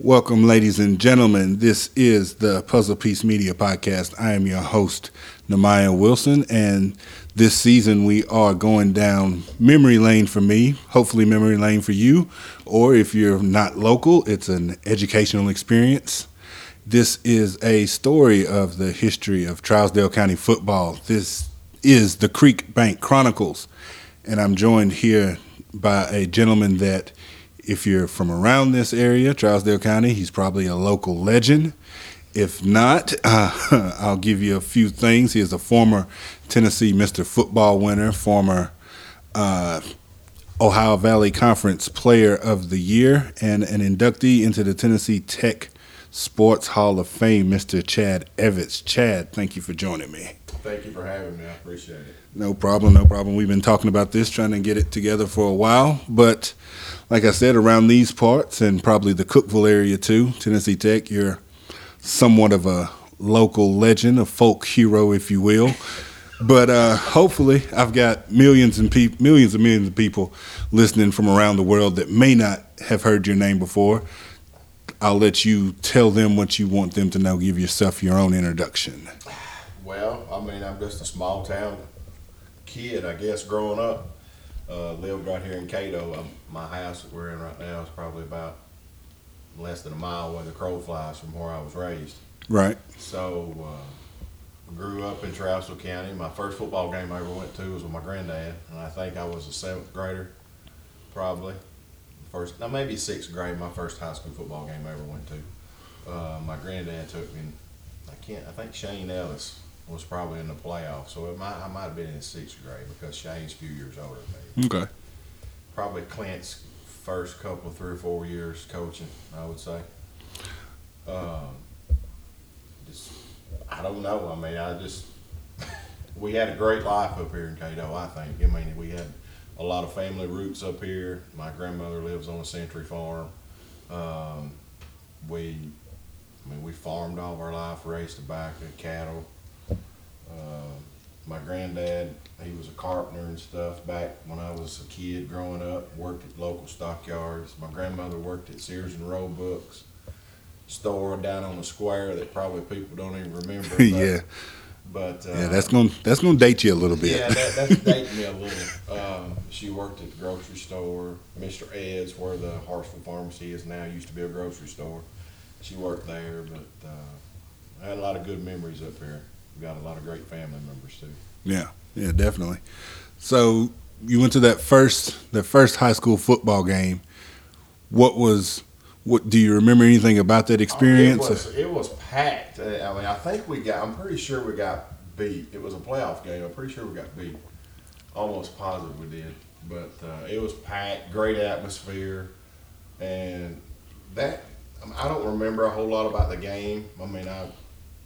Welcome, ladies and gentlemen. This is the Puzzle Piece Media Podcast. I am your host, Namaya Wilson, and this season we are going down memory lane for me, hopefully, memory lane for you, or if you're not local, it's an educational experience. This is a story of the history of Trousdale County football. This is the Creekbank Chronicles, and I'm joined here by a gentleman that if you're from around this area, Trousdale County, he's probably a local legend. If not, uh, I'll give you a few things. He is a former Tennessee Mr. Football winner, former uh, Ohio Valley Conference Player of the Year, and an inductee into the Tennessee Tech Sports Hall of Fame, Mr. Chad Evitts. Chad, thank you for joining me. Thank you for having me. I appreciate it. No problem, no problem. We've been talking about this, trying to get it together for a while. But like I said, around these parts and probably the Cookeville area too, Tennessee Tech, you're somewhat of a local legend, a folk hero, if you will. But uh, hopefully, I've got millions and pe- millions and millions of people listening from around the world that may not have heard your name before. I'll let you tell them what you want them to know. Give yourself your own introduction. Well, I mean, I'm just a small town kid, I guess, growing up. Uh, lived right here in Cato. Um, my house that we're in right now is probably about less than a mile away the crow flies from where I was raised. Right. So, uh, grew up in Trousdale County. My first football game I ever went to was with my granddad, and I think I was a seventh grader, probably. First, no, maybe sixth grade. My first high school football game I ever went to. Uh, my granddad took me. I can't. I think Shane Ellis was probably in the playoffs, so it might I might have been in sixth grade because Shane's a few years older than me. Okay. Probably Clint's first couple, three or four years coaching, I would say. Um, just I don't know. I mean, I just we had a great life up here in Cato. I think. I mean, we had a lot of family roots up here. My grandmother lives on a century farm. Um, we, I mean, we farmed all of our life, raised tobacco, cattle. Uh, my granddad, he was a carpenter and stuff back when I was a kid growing up. Worked at local stockyards. My grandmother worked at Sears and Roebuck's store down on the square that probably people don't even remember. but- yeah. But uh, Yeah, that's gonna that's gonna date you a little bit. yeah, that, that's dating me a little. Um, she worked at the grocery store, Mr. Ed's, where the Hartsville Pharmacy is now. Used to be a grocery store. She worked there, but uh, I had a lot of good memories up here. Got a lot of great family members too. Yeah, yeah, definitely. So you went to that first that first high school football game. What was what do you remember anything about that experience? It was, it was packed. Uh, I mean, I think we got. I'm pretty sure we got beat. It was a playoff game. I'm pretty sure we got beat. Almost positive we did. But uh, it was packed. Great atmosphere, and that. I don't remember a whole lot about the game. I mean, I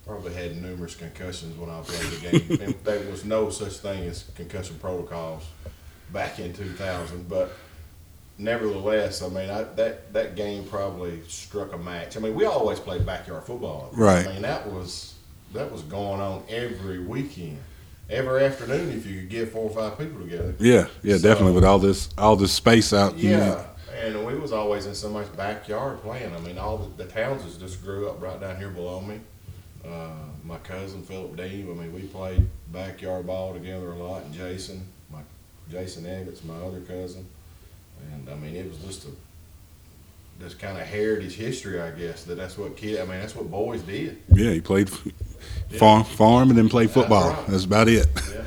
probably had numerous concussions when I played the game. there was no such thing as concussion protocols back in 2000, but nevertheless, I mean, I, that that game probably struck a match. I mean, we always played backyard football. Right. I mean, that was that was going on every weekend, every afternoon. If you could get four or five people together. yeah, yeah, So- definitely with all this all this space out. you Yeah. know. And we was always in somebody's backyard playing. I mean, all the, the Townses just grew up right down here below me. Uh, my cousin Philip Dean. I mean, we played backyard ball together a lot. And Jason, my Jason Evans, my other cousin. And I mean, it was just a this kind of heritage history, I guess. That that's what kid. I mean, that's what boys did. Yeah, he played f- farm farm and then played That's football. right. That's about it. Yeah.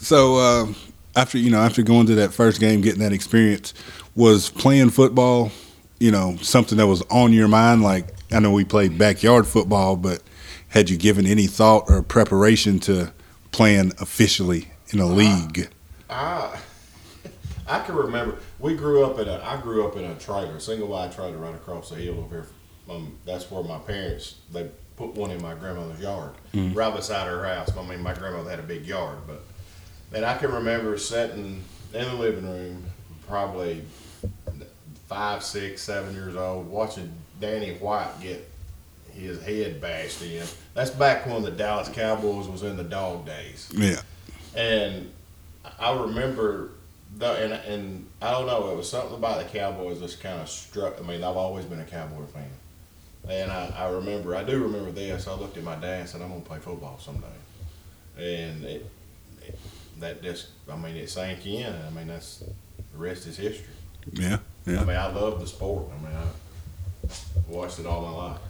So um, after you know after going to that first game, getting that experience, was playing football, you know, something that was on your mind. Like I know we played backyard football, but had you given any thought or preparation to playing officially in a ah. league? I ah. I can remember we grew up in a I grew up in a trailer, a single wide trailer right across the hill over here. Um, that's where my parents they put one in my grandmother's yard, mm. right beside her house. I mean, my grandmother had a big yard, but and I can remember sitting in the living room, probably five, six, seven years old, watching Danny White get his head bashed in. That's back when the Dallas Cowboys was in the dog days. Yeah, And I remember, the, and, and I don't know, it was something about the Cowboys that kind of struck. I mean, I've always been a Cowboy fan. And I, I remember, I do remember this. I looked at my dad and said, I'm going to play football someday. And it, it, that just, I mean, it sank in. I mean, that's, the rest is history. Yeah, yeah. I mean, I love the sport. I mean, I watched it all my life.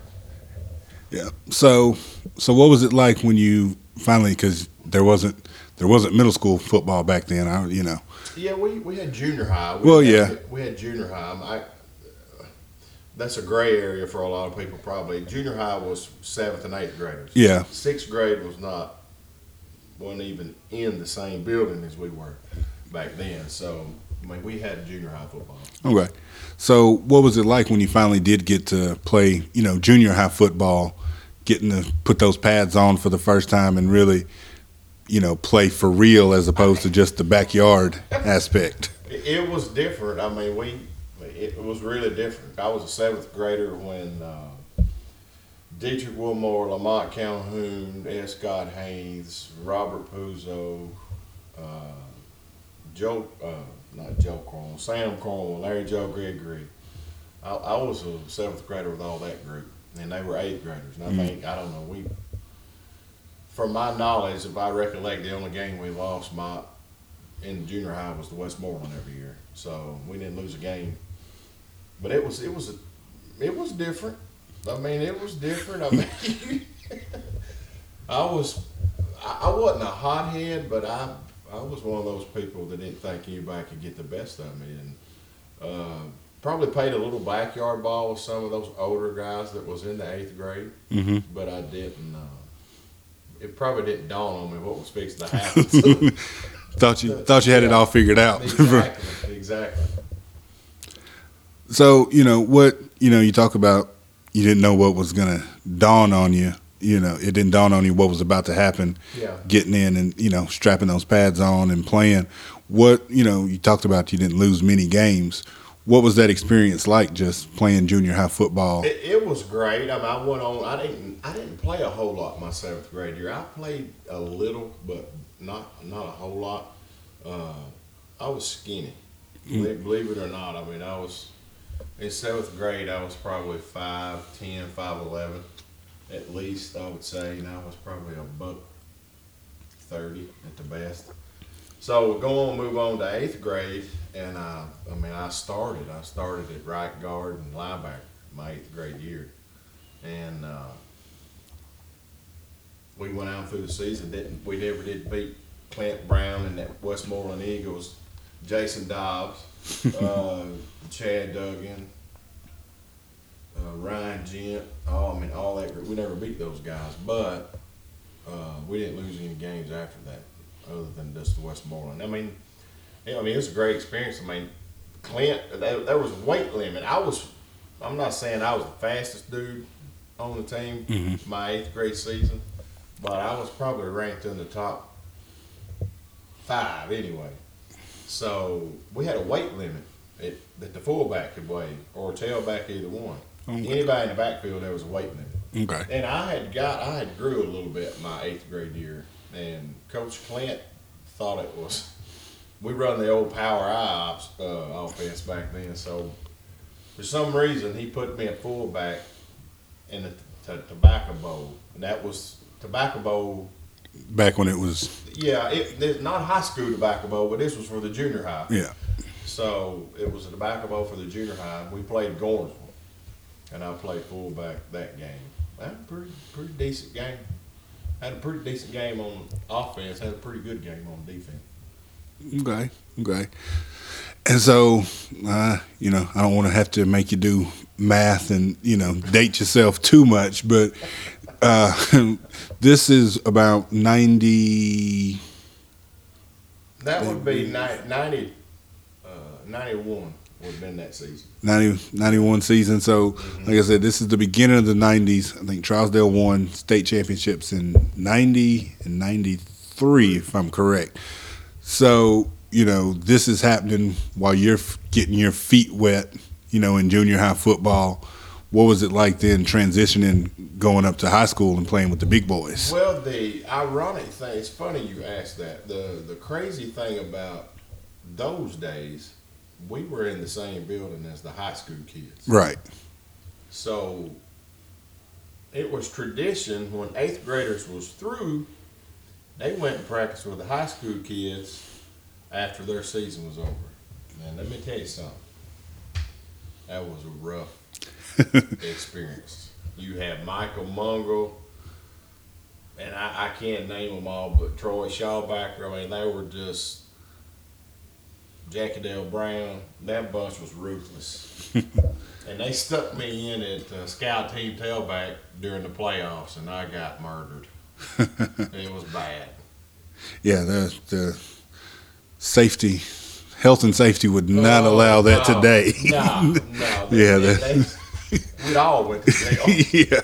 Yeah. So, so what was it like when you finally? Because there wasn't there wasn't middle school football back then. I, you know. Yeah, we, we had junior high. We Well, had, yeah. we had junior high. I, that's a gray area for a lot of people. Probably junior high was seventh and eighth graders. Yeah. Sixth grade was not wasn't even in the same building as we were back then. So I mean, we had junior high football. Okay. So, what was it like when you finally did get to play, you know, junior high football, getting to put those pads on for the first time and really, you know, play for real as opposed to just the backyard aspect? It, was different. I mean, we it was really different. I was a seventh grader when uh, Dietrich Wilmore, Lamont Calhoun. Scott Haynes, Robert Puzo, uh, Joe, uh, not Joe Cornwell, Sam Cornwell, Larry Joe Gregory. I, I was a seventh grader with all that group, and they were eighth graders. And I Mhm. think I don't know we. From my knowledge, if I recollect, the only game we lost my in junior high was the Westmoreland every year, so we didn't lose a game. But it was it was a, it was different. I mean, it was different. I mean, I was I, I wasn't a hothead, but I I was one of those people that didn't think anybody could get the best of me, and uh, probably played a little backyard ball with some of those older guys that was in the eighth grade, Mm-hmm. but I didn't. Uh, it probably didn't dawn on me what was fixing to happen. Thought you thought you had it all figured out. exactly, exactly. so, you know, what, you know, you talk about you didn't know what was going to dawn on you. You know, it didn't dawn on you what was about to happen. Yeah. getting in and you know strapping those pads on and playing. What you know, you talked about you didn't lose many games. What was that experience like, just playing junior high football? It, it was great. I mean, I went on. I didn't. I didn't play a whole lot my seventh grade year. I played a little, but not not a whole lot. Uh, I was skinny. Believe, believe it or not, I mean, I was in seventh grade. I was probably 5'10", 5'11", at least. I would say, and I was probably a buck thirty at the best. So we'll go on, move on to eighth grade, and uh, I mean, I started. I started at right guard and linebacker my eighth grade year, and uh, we went out through the season. Didn't we never did beat Clint Brown and that Westmoreland Eagles, Jason Dobbs, uh, Chad Duggan, uh, Ryan Gent. Oh, I mean, all that group. We never beat those guys, but uh, we didn't lose any games after that, other than just the Westmoreland. I mean, yeah, I mean, it was a great experience. I mean, Clint, there, there was a weight limit. I was, I'm not saying I was the fastest dude on the team Mhm. my eighth grade season, but I was probably ranked in the top five anyway. So we had a weight limit at, that the fullback could weigh or tailback, either one. Okay. Anybody in the backfield, there was a weight limit. Okay. And I had got, I had grew a little bit my eighth grade year, and Coach Clint thought it was. We run the old power eye ops, uh, offense back then, so for some reason he put me at fullback in the t- tobacco bowl, and that was tobacco bowl. Back when it was, Yeah, it, it's not high school tobacco bowl, but this was for the junior high. yeah. So it was a tobacco bowl for the junior high. We played Gordonsville, and I played fullback that game. That was a pretty pretty decent game. Had a pretty decent game on offense. Had a pretty good game on defense. Okay. Okay. And so, uh, you know, I don't want to have to make you do math and you know date yourself too much, but uh, this is about ninety. That would be ni- 90, uh, 91 would have been that season. 90, 91 season. So, mm-hmm. like I said, this is the beginning of the 90s. I think Trousdale won state championships in 90 and 93, if I'm correct. So, you know, this is happening while you're getting your feet wet, you know, in junior high football. What was it like then transitioning, going up to high school and playing with the big boys? Well, the ironic thing, it's funny you asked that. The the crazy thing about those days, we were in the same building as the high school kids. Right. So it was tradition when eighth graders was through, they went and practiced with the high school kids after their season was over. And let me tell you something. That was a rough experience. You had Michael Mungle, and I, I can't name them all, but Troy Shawbacker. I mean, they were just Jackie Dale Brown. That bunch was ruthless. and they stuck me in at uh, scout team tailback during the playoffs, and I got murdered. it was bad. Yeah, the the safety, health and safety would not Oh, allow that no, today. No, no. Yeah, They, they, we'd all went to jail. yeah,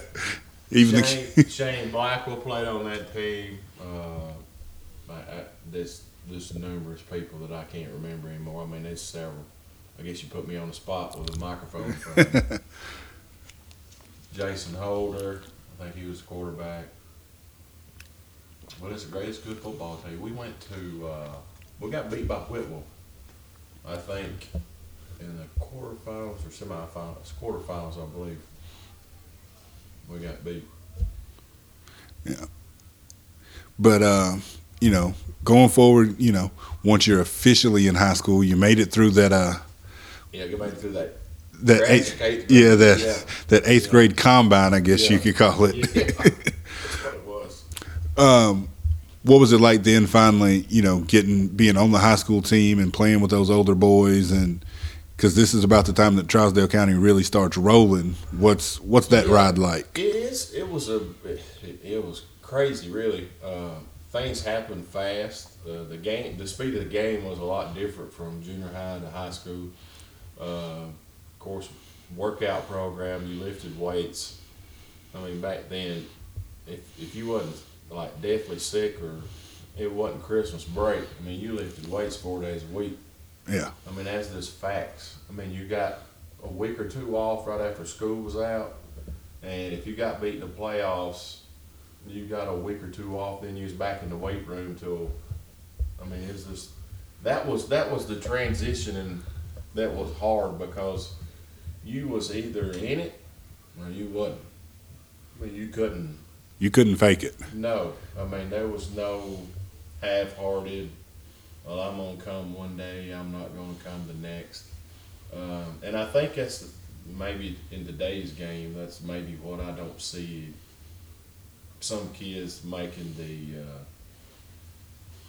even the, Shane, Shane Blackwell played on that team. Uh, I, I, there's there's numerous people that I can't remember anymore. I mean, there's several. I guess you put me on the spot with a microphone. in front of me. Jason Holder, I think he was the quarterback. Well, it's the greatest good football team. We went to, uh, we got beat by Whitwell, I think, in the quarterfinals or semifinals, quarterfinals, I believe. We got beat. Yeah. But uh, you know, going forward, you know, once you're officially in high school, you made it through that uh Yeah, go back through that. that Grade, eighth, yeah that Yeah. that eighth Yeah. grade combine, I guess you could call it. Yeah. What it was. um, what was it like then? Finally, you know, getting being on the high school team and playing with those older boys, and because this is about the time that Trousdale County really starts rolling. What's what's that Yeah. ride like? It is. It was a. It, it was crazy, really. Uh, things happened fast. Uh, the game, the speed of the game was a lot different from junior high to high school. Uh, of course, workout program. You lifted weights. I mean, back then, if if you wasn't like deathly sick or it wasn't Christmas break, I mean, you lifted weights four days a week. Yeah, I mean, that's just facts. I mean, you got a week or two off right after school was out, and if you got beat in the playoffs, you got a week or two off. Then you was back in the weight room till. I mean, it's just that was that was the transition, and that was hard because you was either in it or you wasn't. I mean, you couldn't. you couldn't fake it. No, I mean there was no half-hearted. Well, I'm gonna come one day. I'm not gonna come the next. Um, and I think that's maybe in today's game. That's maybe what I don't see. Some kids making the uh,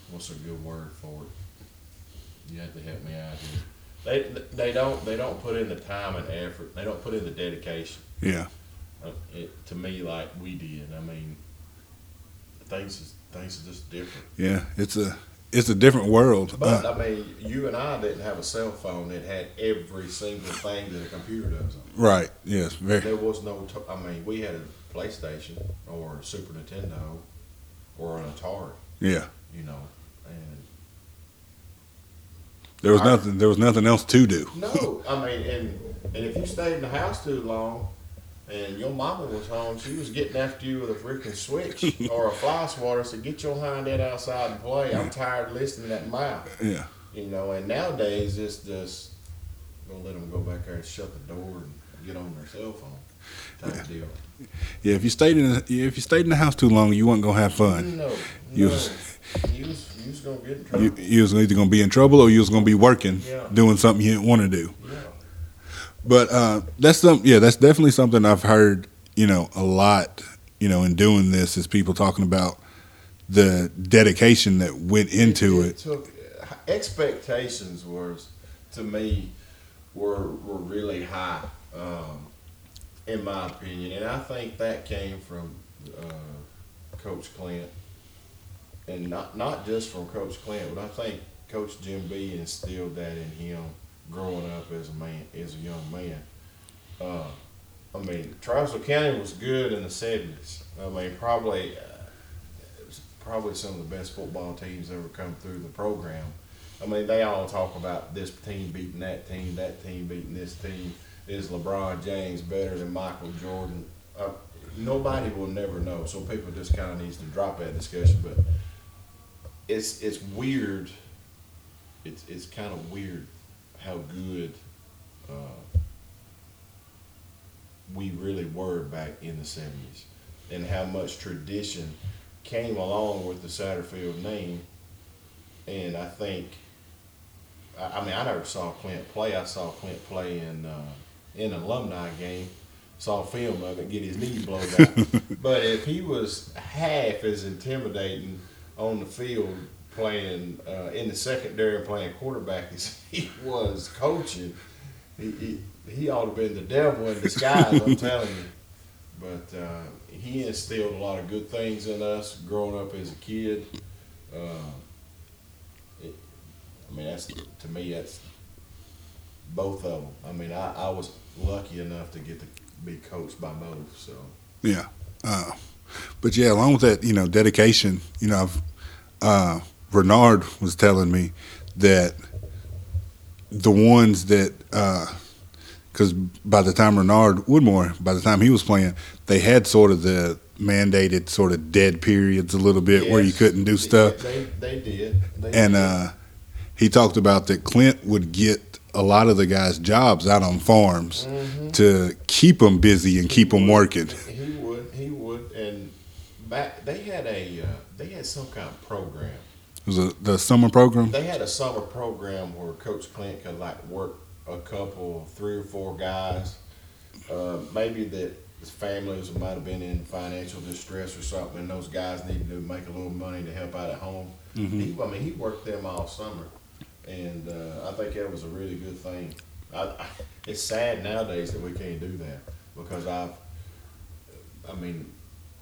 what's a good word for it? You have to help me out here. They they don't they don't put in the time and effort. They don't put in the dedication Yeah, uh, it, to me like we did. I mean, things is things are just different. yeah, it's a it's a different world. But Uh, I mean, you and I didn't have a cell phone that had every single thing that a computer does. On. right? Yes, very. There was no. T- I mean, we had a PlayStation or Super Nintendo or an Atari. Yeah, You know, and there was Our- nothing. There was nothing else to do. no, I mean, and and if you stayed in the house too long. And your mama was home. She was getting after you with a freaking switch or a fly swatter. So "Get your hind end outside and play." I'm tired of listening to that mouth. Yeah, You know, and nowadays it's just gonna let them go back there and shut the door and get on their cell phone type deal. Yeah. If you stayed in if you stayed in the house too long, you weren't gonna have fun. No, You no. was- you was you was gonna get in trouble. You, you was either gonna be in trouble or you was gonna be working, Yeah. doing something you didn't want to do. yeah, But uh, that's some, yeah, that's definitely something I've heard, you know, a lot, you know, in doing this is people talking about the dedication that went into it. Took expectations was to me were were really high, um, in my opinion, and I think that came from uh, Coach Clint, and not not just from Coach Clint, but I think Coach Jim B instilled that in him growing up as a man, as a young man. Uh, I mean, Trousdale County was good in the seventies. I mean, probably, uh, probably some of the best football teams ever come through the program. I mean, they all talk about this team beating that team, that team beating this team. Is LeBron James better than Michael Jordan? Uh, nobody will never know. So people just kind of needs to drop that discussion. But it's it's weird. It's it's kind of weird how good uh, we really were back in the 70s and how much tradition came along with the Satterfield name. And I think, I, I mean, I never saw Clint play. I saw Clint play in uh, in an alumni game. Saw film of it, get his knee blown out. but if he was half as intimidating on the field playing uh, in the secondary and playing quarterback as he was coaching, he, he, he ought to have been the devil in disguise, I'm telling you. But uh, he instilled a lot of good things in us growing up as a kid. Uh, it, I mean, that's to me, that's both of them. I mean, I, I was lucky enough to get to be coached by both. So yeah, uh, but yeah, along with that, you know, dedication. You know, I've, uh, Renard was telling me that the ones that because uh, by the time Renard Woodmore, by the time he was playing, they had sort of the mandated sort of dead periods a little bit yes, where you couldn't do stuff. They, they did. They and did. Uh, he talked about that Clint would get a lot of the guys jobs out on farms mm-hmm. to keep them busy and keep them working. He would. He would. And back they had a uh, they had some kind of program It was a, the summer program? They had a summer program where Coach Clint could like work a couple, three or four guys. Uh, maybe that the families might have been in financial distress or something, and those guys needed to make a little money to help out at home. Mm-hmm. He, I mean, he worked them all summer, and uh, I think that was a really good thing. I, I, it's sad nowadays that we can't do that because I've, I mean,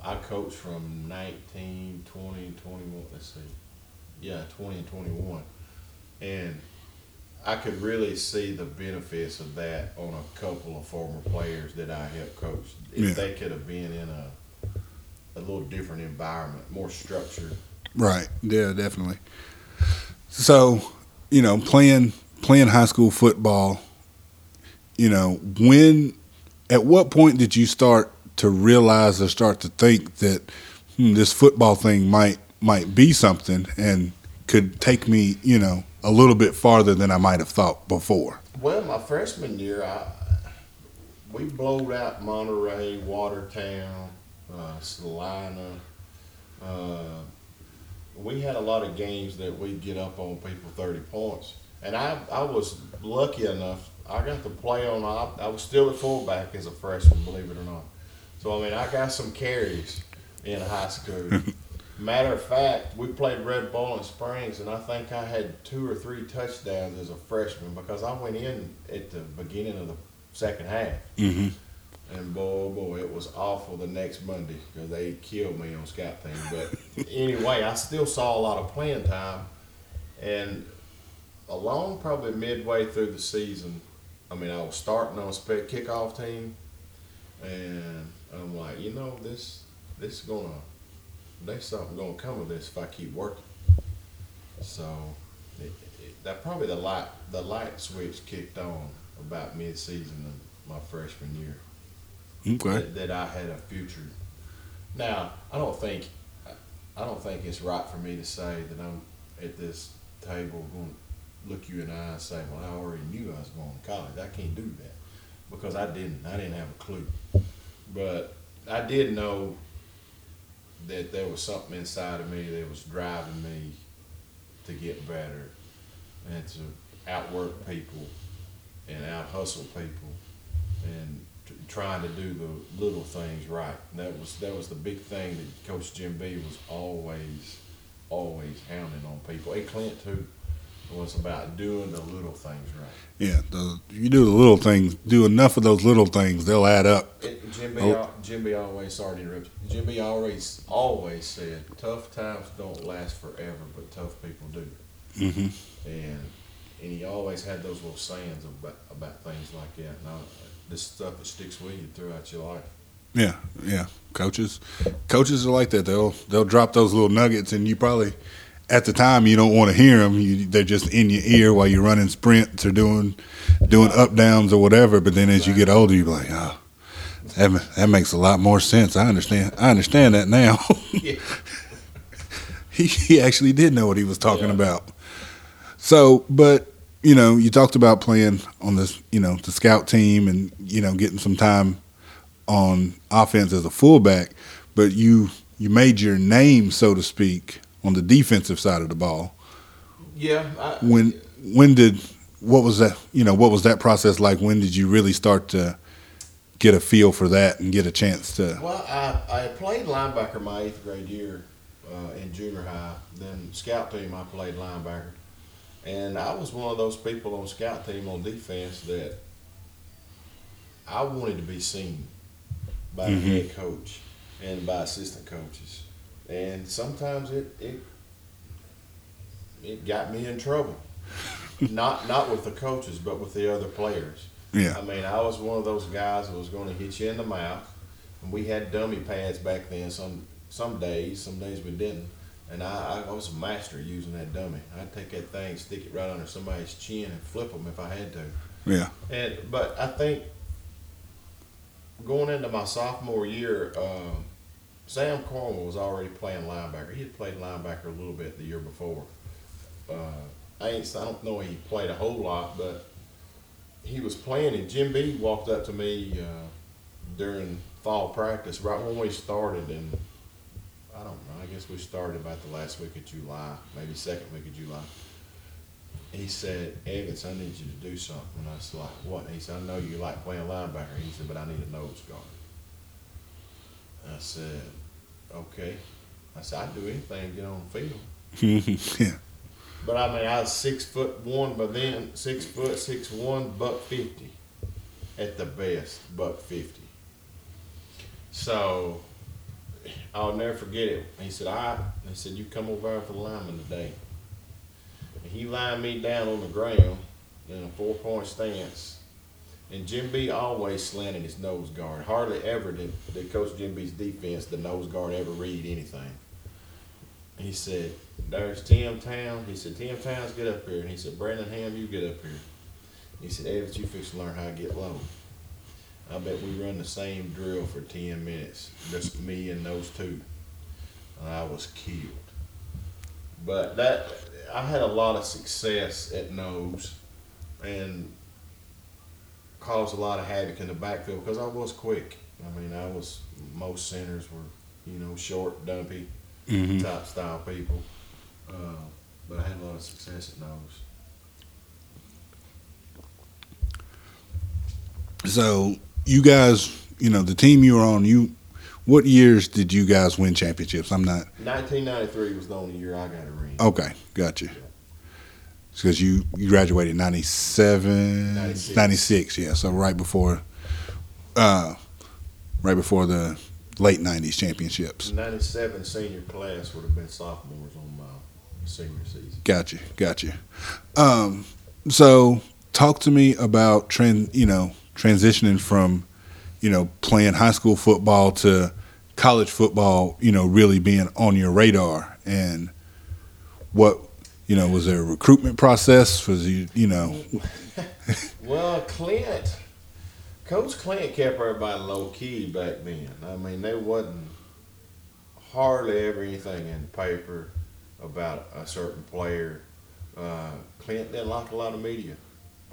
I coached from 19, 20, 21, let's see, yeah, 20 and 21. And I could really see the benefits of that on a couple of former players that I helped coach. If yeah. they could have been in a a little different environment, more structured. Right. Yeah, definitely. So, you know, playing playing high school football, you know, when at what point did you start to realize or start to think that hmm, this football thing might might be something and could take me, you know, a little bit farther than I might have thought before. Well, my freshman year, I we blowed out Monterey, Watertown, uh, Celina. Uh, we had a lot of games that we'd get up on people 30 points. And I, I was lucky enough, I got to play on, I, I was still a fullback as a freshman, believe it or not. So, I mean, I got some carries in high school. Matter of fact, we played Red Boiling Springs, and I think I had two or three touchdowns as a freshman because I went in at the beginning of the second half. Mm-hmm. And boy, oh boy, it was awful the next Monday because they killed me on scout team. But anyway, I still saw a lot of playing time, and along probably midway through the season, I mean, I was starting on a kickoff team, and I'm like, you know, this this is gonna there's something gonna come of this if I keep working. So it, it, that probably the light the light switch kicked on about mid season of my freshman year. Okay. That, that, I had a future. Now I don't think I don't think it's right for me to say that I'm at this table going to look you in the eye and say, "Well, I already knew I was going to college." I can't do that because I didn't. I didn't have a clue. But I did know that there was something inside of me that was driving me to get better and to outwork people and out hustle people and t- trying to do the little things right. And that was that was the big thing that Coach Jim B was always always hounding on people. And Clint too was about doing the little things right. Yeah, the, you do the little things, do enough of those little things, they'll add up. It, Jim, B, oh. Jim B always, sorry to interrupt Jim B always, always said, tough times don't last forever, but tough people do. Mm-hmm. And and he always had those little sayings about, about things like that. And I, this stuff that sticks with you throughout your life. Yeah, yeah. Coaches, coaches are like that. They'll they'll drop those little nuggets, and you probably at the time you don't want to hear them. You, they're just in your ear while you're running sprints or doing doing up downs or whatever. But then as you get older, you're like, oh, that that makes a lot more sense. I understand. I understand that now. he he actually did know what he was talking yeah. about. So, but you know, you talked about playing on this, you know, the scout team and you know getting some time on offense as a fullback, but you you made your name, so to speak, on the defensive side of the ball. Yeah. I, When when did what was that? You know, what was that process like? When did you really start to get a feel for that and get a chance to? Well, I, I played linebacker my eighth grade year uh, in junior high. Then scout team, I played linebacker, and I was one of those people on scout team on defense that I wanted to be seen by the Mhm. head coach and by assistant coaches, and sometimes it it it got me in trouble. not not with the coaches, but with the other players. Yeah. I mean, I was one of those guys that was going to hit you in the mouth. And we had dummy pads back then. Some some days, some days we didn't. And I, I was a master using that dummy. I'd take that thing, stick it right under somebody's chin, and flip them if I had to. Yeah. And but I think going into my sophomore year, um, Sam Cornwell was already playing linebacker. He had played linebacker a little bit the year before. Uh, I ain't, I don't know he played a whole lot, but he was playing. And Jim B walked up to me uh, during fall practice right when we started, and I don't know. I guess we started about the last week of July, maybe second week of July he said, Evitts, I need you to do something. And I was like, what? And he said, I know you like playing linebacker. He said, but I need a nose guard. I said, okay. I said, I'd do anything to get on the field. yeah. But I mean, I was six foot one, but then six foot, six one, buck fifty. At the best, buck fifty. So, I'll never forget it. He said, right. He said, you come over for the lineman today. And he lined me down on the ground in a four point stance. And Jim B always slanted his nose guard. Hardly ever did, did Coach Jim B's defense, the nose guard, ever read anything. He said, There's Tim Town. He said, Tim Towns, get up here. And he said, Brandon Ham, you get up here. He said, Evitts, you fix to learn how to get low. I bet we run the same drill for 10 minutes, just me and those two. And I was killed. But that, I had a lot of success at nose and caused a lot of havoc in the backfield because I was quick. I mean, I was, most centers were, you know, short, dumpy hmm type style people. Uh, but I had a lot of success at nose. So you guys, you know, the team you were on, you, what years did you guys win championships? I'm not 1993 was the only year I got a ring. okay. Got you. Because you you graduated 97, 96. 96, yeah. So right before, uh, right before the late '90s championships. 97 senior class would have been sophomores on my senior season. Gotcha, gotcha. Um, so talk to me about trend, you know, transitioning from, you know, playing high school football to college football, you know, really being on your radar and what, you know, was there a recruitment process? Was you, you know, Well, Clint, Coach Clint kept everybody low key back then. I mean, there wasn't hardly ever anything in the paper about a certain player. Uh, Clint didn't like a lot of media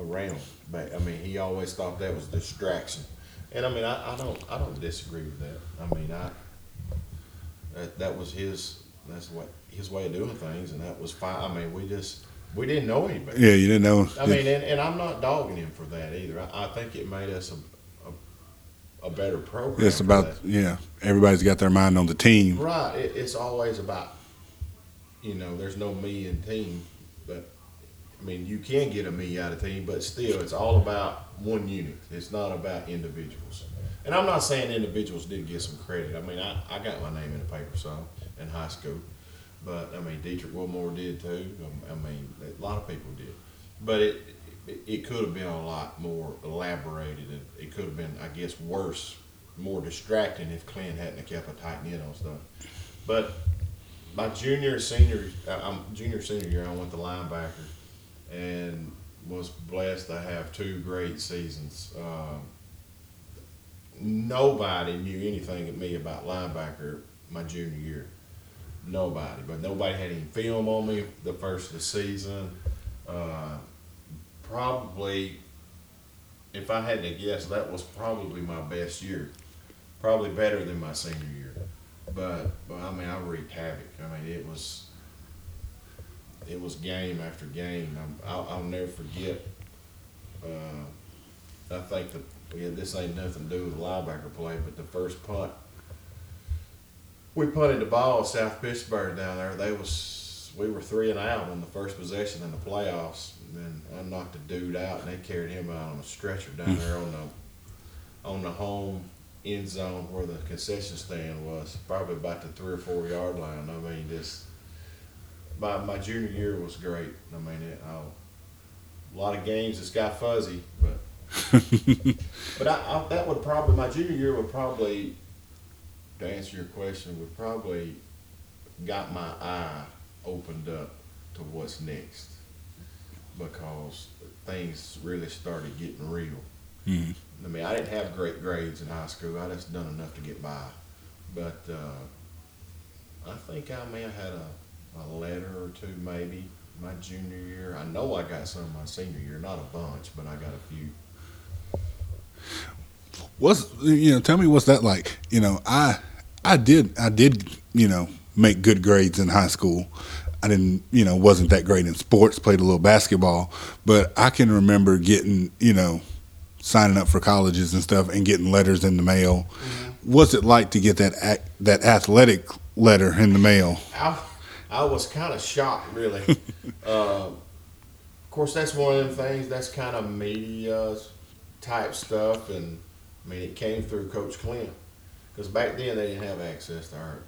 around. But I mean, he always thought that was a distraction. And I mean, I, I don't, I don't disagree with that. I mean, I that, that was his, that's what his way of doing things, and that was fine. I mean, we just we didn't know any better. yeah, you didn't know. I mean, and, and I'm not dogging him for that either. I, I think it made us a, a, a better program. it's about, that. yeah, everybody's got their mind on the team. right. It, it's always about, you know, there's no me and team, but I mean, you can get a me out of team, but still, it's all about one unit. It's not about individuals. And I'm not saying individuals didn't get some credit. I mean, I, I got my name in the paper some in high school, but I mean, Dietrich Wilmore did too. Um, I mean, a lot of people did, but it it, it could have been a lot more elaborated. and It could have been, I guess, worse, more distracting if Clint hadn't kept a tight knit on stuff. But my junior, senior, uh, junior, senior year, I went to linebacker and was blessed to have two great seasons. Um, nobody knew anything of me about linebacker my junior year. Nobody, but nobody had any film on me the first of the season. Uh, probably, if I had to guess, that was probably my best year probably better than my senior year. But, but I mean, I wreaked havoc. I mean, it was it was game after game. I'm, I'll, I'll never forget. Uh, I think the yeah, this ain't nothing to do with the linebacker play, but the first punt, we punted the ball South Pittsburg down there. They was we were three and out on the first possession in the playoffs. And I knocked a dude out, and they carried him out on a stretcher down there on the on the home end zone where the concession stand was, probably about the three or four yard line. I mean, just my my junior year was great. I mean, it, I, a lot of games it's got fuzzy, but but I, I, that would probably my junior year would probably to answer your question would probably got my eye opened up to what's next because things really started getting real. Mhm. I mean, I didn't have great grades in high school. I just done enough to get by. But uh, I think I may have had a, a letter or two maybe my junior year. I know I got some my senior year, not a bunch, but I got a few. What's you know? Tell me what's that like? You know, I I did I did you know make good grades in high school. I didn't you know wasn't that great in sports. Played a little basketball, but I can remember getting you know signing up for colleges and stuff and getting letters in the mail. Mm-hmm. What's it like to get that that athletic letter in the mail? I, I was kind of shocked, really. uh, of course, that's one of them things. That's kind of media type stuff, and I mean, it came through Coach Clint because back then they didn't have access to our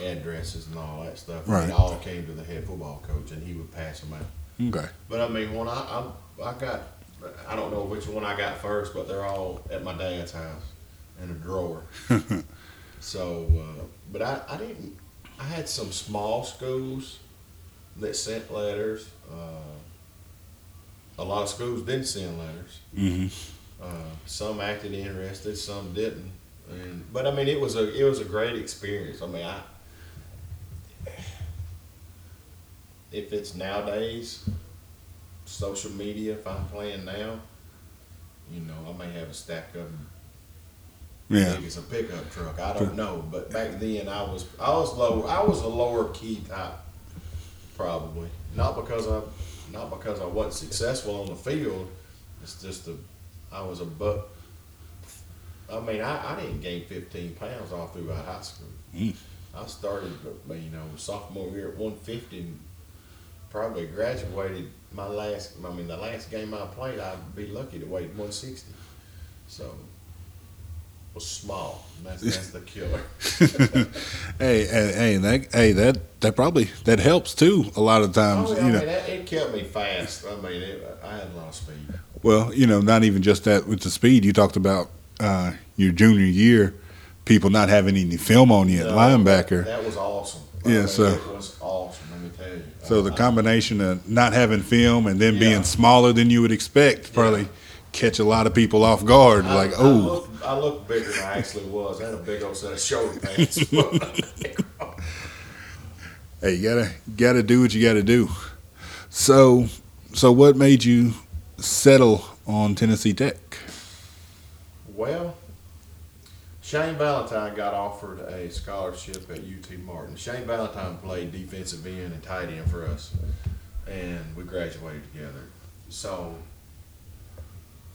addresses and all that stuff. Right. It all came to the head football coach, and he would pass them out. Okay. But I mean, when I, I I got, I don't know which one I got first, but they're all at my dad's house in a drawer. so, uh, but I, I didn't. I had some small schools that sent letters. Uh, a lot of schools didn't send letters. hmm Uh, some acted interested, some didn't. And but I mean, it was a it was a great experience. I mean, I if it's nowadays social media, if I'm playing now, you know, I may have a stack of them. Yeah. Maybe it's a pickup truck. I don't know. But back then, I was I was lower. I was a lower key type, probably not because I not because I wasn't successful on the field. It's just a I was a buck. I mean, I, I didn't gain 15 pounds all throughout high school. Mm. I started, you know, sophomore year at 150 and probably graduated my last, I mean, the last game I played, I'd be lucky to weigh 160. So, was small. That's, that's the killer. hey, hey, hey, that, hey, that, that probably that helps too. A lot of times, Oh, you I know. mean, that, it kept me fast. I mean, it, I had a lot of speed. Well, you know, not even just that with the speed. You talked about uh, your junior year, people not having any film on you at No, linebacker. That, was awesome. Yeah, mean, so- it was awesome. Let me tell you. so the combination of not having film and then Yeah. being smaller than you would expect probably Yeah. Catch a lot of people off guard. I, like, I oh, I looked bigger than I actually was. I had a big old set of shoulder pads. hey, you gotta gotta do what you gotta do. So, so what made you settle on Tennessee Tech? well, Shane Valentine got offered a scholarship at UT Martin. Shane Valentine played defensive end and tight end for us, and we graduated together. So,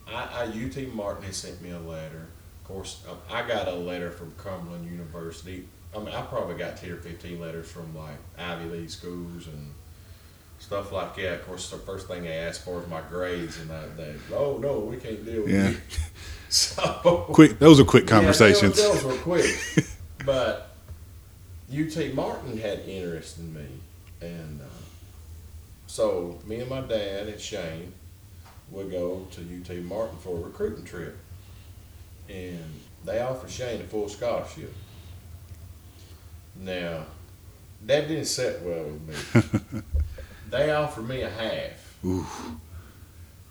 I, I UT Martin had sent me a letter. Of course, um, I got a letter from Cumberland University. I mean, I probably got ten or fifteen letters from like Ivy League schools and stuff like that. Of course, the first thing they asked for is my grades, and I, they, oh no, we can't deal with Yeah. you. So Quick, those are quick yeah, conversations. those, those were quick. but UT Martin had interest in me, and uh, so me and my dad and Shane would go to UT Martin for a recruiting trip, and they offered Shane a full scholarship. Now, that didn't set well with me. they offered me a half. Ooh.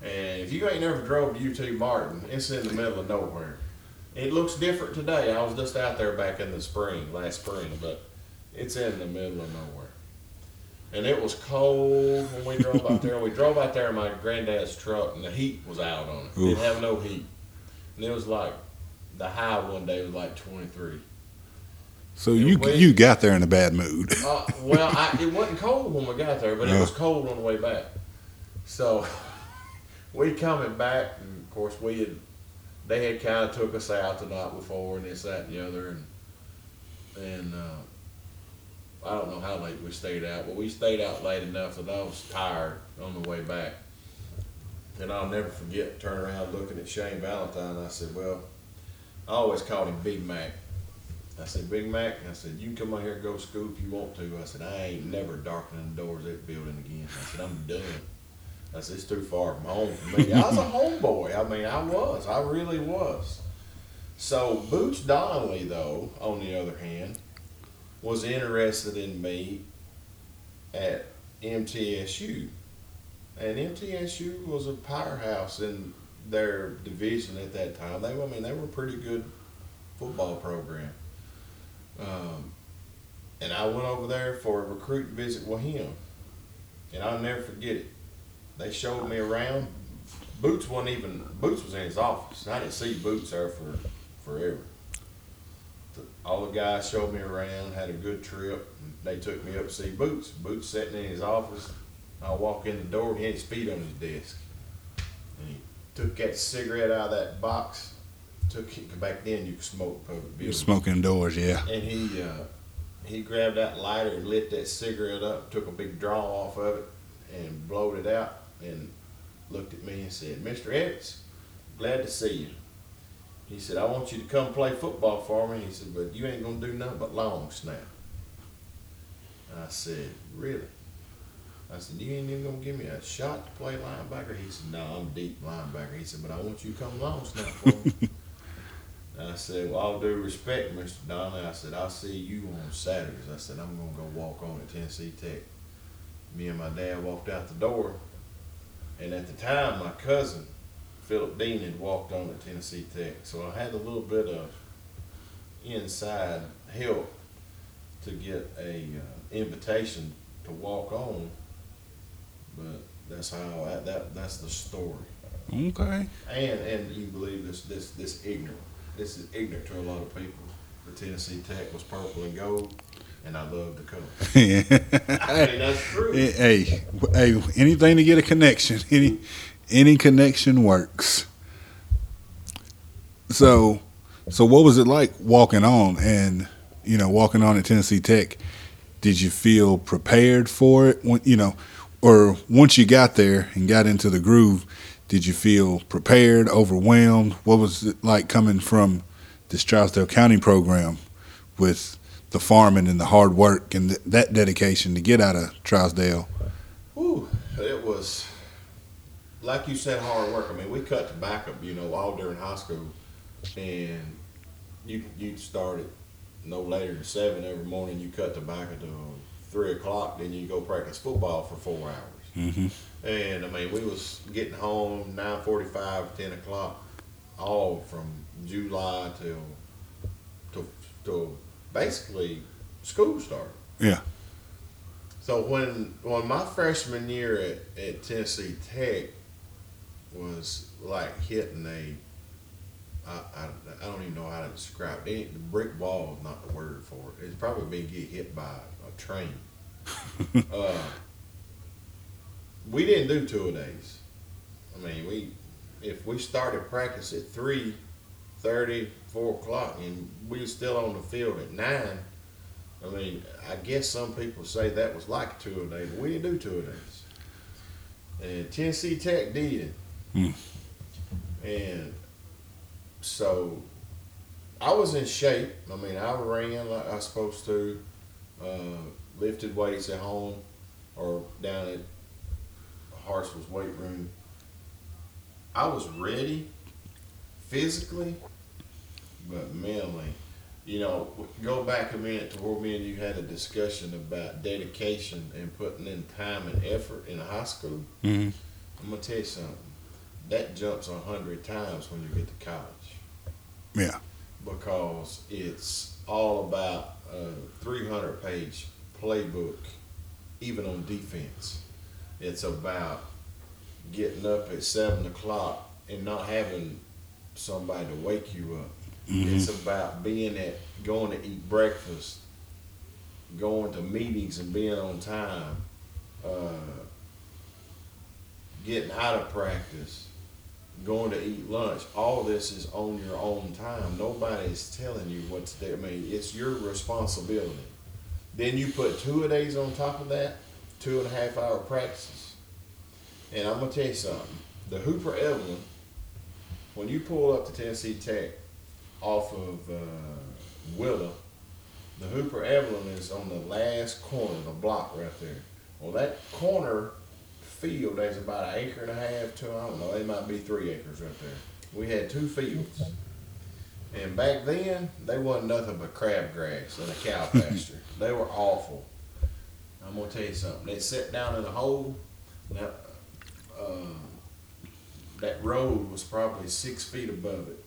And if you ain't never drove to UT Martin, it's in the middle of nowhere. It looks different today. I was just out there back in the spring, last spring, but it's in the middle of nowhere. And it was cold when we drove out there. We drove out there in my granddad's truck, and the heat was out on it. Didn't have no heat. And it was like the high one day was like 23. So Yeah, you wait. you got there in a bad mood. Uh, well, I, it wasn't cold when we got there, but it was cold on the way back. So we coming back, and of course we had they had kind of took us out the night before and this that and the other, and and uh, I don't know how late we stayed out, but we stayed out late enough that I was tired on the way back. And I'll never forget turning around looking at Shane Valentine. I said, "Well, I always called him Big Mac." I said, Big Mac, I said, you can come out here and go scoop if you want to. I said, I ain't never darkening the doors of that building again. I said, I'm done. I said, it's too far from home for me. I was a homeboy. I mean, I was. I really was. So Boots Donnelly, though, on the other hand, was interested in me at MTSU. And MTSU was a powerhouse in their division at that time. They, I mean, they were a pretty good football program. Um, and I went over there for a recruit visit with him. And I'll never forget it. They showed me around. Boots wasn't even, Boots was in his office. I didn't see Boots there for forever. All the guys showed me around, had a good trip. They took me up to see Boots. Boots sitting in his office. I walk in the door he had his feet on his desk. And he took that cigarette out of that box. Took it, back then you could smoke public buildings. smoking indoors, yeah. And he uh, he grabbed that lighter and lit that cigarette up, took a big draw off of it, and blowed it out, and looked at me and said, "Mr. Evitts, glad to see you." He said, "I want you to come play football for me." He said, "But you ain't gonna do nothing but long snap." I said, "Really?" I said, "You ain't even gonna give me a shot to play linebacker?" He said, "No, I'm deep linebacker." He said, "But I want you to come long snap for me." I said, well, all due respect, Mr. Donnelly, I said, I'll see you on Saturdays. I said, I'm going to go walk on at Tennessee Tech. Me and my dad walked out the door. And at the time, my cousin, Philip Dean, had walked on at Tennessee Tech. So I had a little bit of inside help to get a uh, invitation to walk on. But that's how, I, that, that's the story. Okay. And and you believe this this this ignorant. This is ignorant to a lot of people. The Tennessee Tech was purple and gold, and I love the color. I mean that's true. hey, hey, anything to get a connection. Any any connection works. So, so what was it like walking on and you know walking on at Tennessee Tech? Did you feel prepared for it? When, you know, or once you got there and got into the groove, did you feel prepared, overwhelmed? What was it like coming from this Trousdale County program with the farming and the hard work and th- that dedication to get out of Trousdale? Whew, it was like you said, hard work. I mean, we cut tobacco, you know, all during high school, and you you start at no later than seven every morning. You cut tobacco till three o'clock, then you go practice football for four hours. Mm-hmm. And I mean, we was getting home nine forty-five, ten o'clock, all from July till till till basically school started. Yeah. So when when my freshman year at, at Tennessee Tech was like hitting a I, I, I don't even know how to describe it. Ain't- The brick wall is not the word for it. It's probably been get hit by a train. uh, we didn't do two a days. I mean, we if we started practice at three thirty, four o'clock, and we were still on the field at nine. I mean, I guess some people say that was like two a day, but we didn't do two a days. And Tennessee Tech did. Hmm. And so I was in shape. I mean, I ran like I was supposed to, uh, lifted weights at home or down at Hartsville's weight room. I was ready physically, but mentally, you know, go back a minute to where me and you had a discussion about dedication and putting in time and effort in high school. Mm-hmm. I'm gonna tell you something. That jumps a hundred times when you get to college Yeah. because it's all about a 300 page playbook, even on defense. It's about getting up at seven o'clock and not having somebody to wake you up. Mm-hmm. It's about being at going to eat breakfast, going to meetings and being on time, uh, getting out of practice, going to eat lunch. All this is on your own time. Nobody's telling you what to do. I mean, it's your responsibility. Then you put two a days on top of that, two and a half hour practices. And I'm gonna tell you something. The Hooper Eblen, when you pull up to Tennessee Tech off of uh, the Hooper Eblen is on the last corner the block right there. Well, that corner field is about an acre and a half to I don't know. It might be three acres right there. We had two fields. And back then, they wasn't nothing but crabgrass and a cow pasture. they were awful. I'm gonna tell you something. They sat down in a hole. Now, uh, that road was probably six feet above it,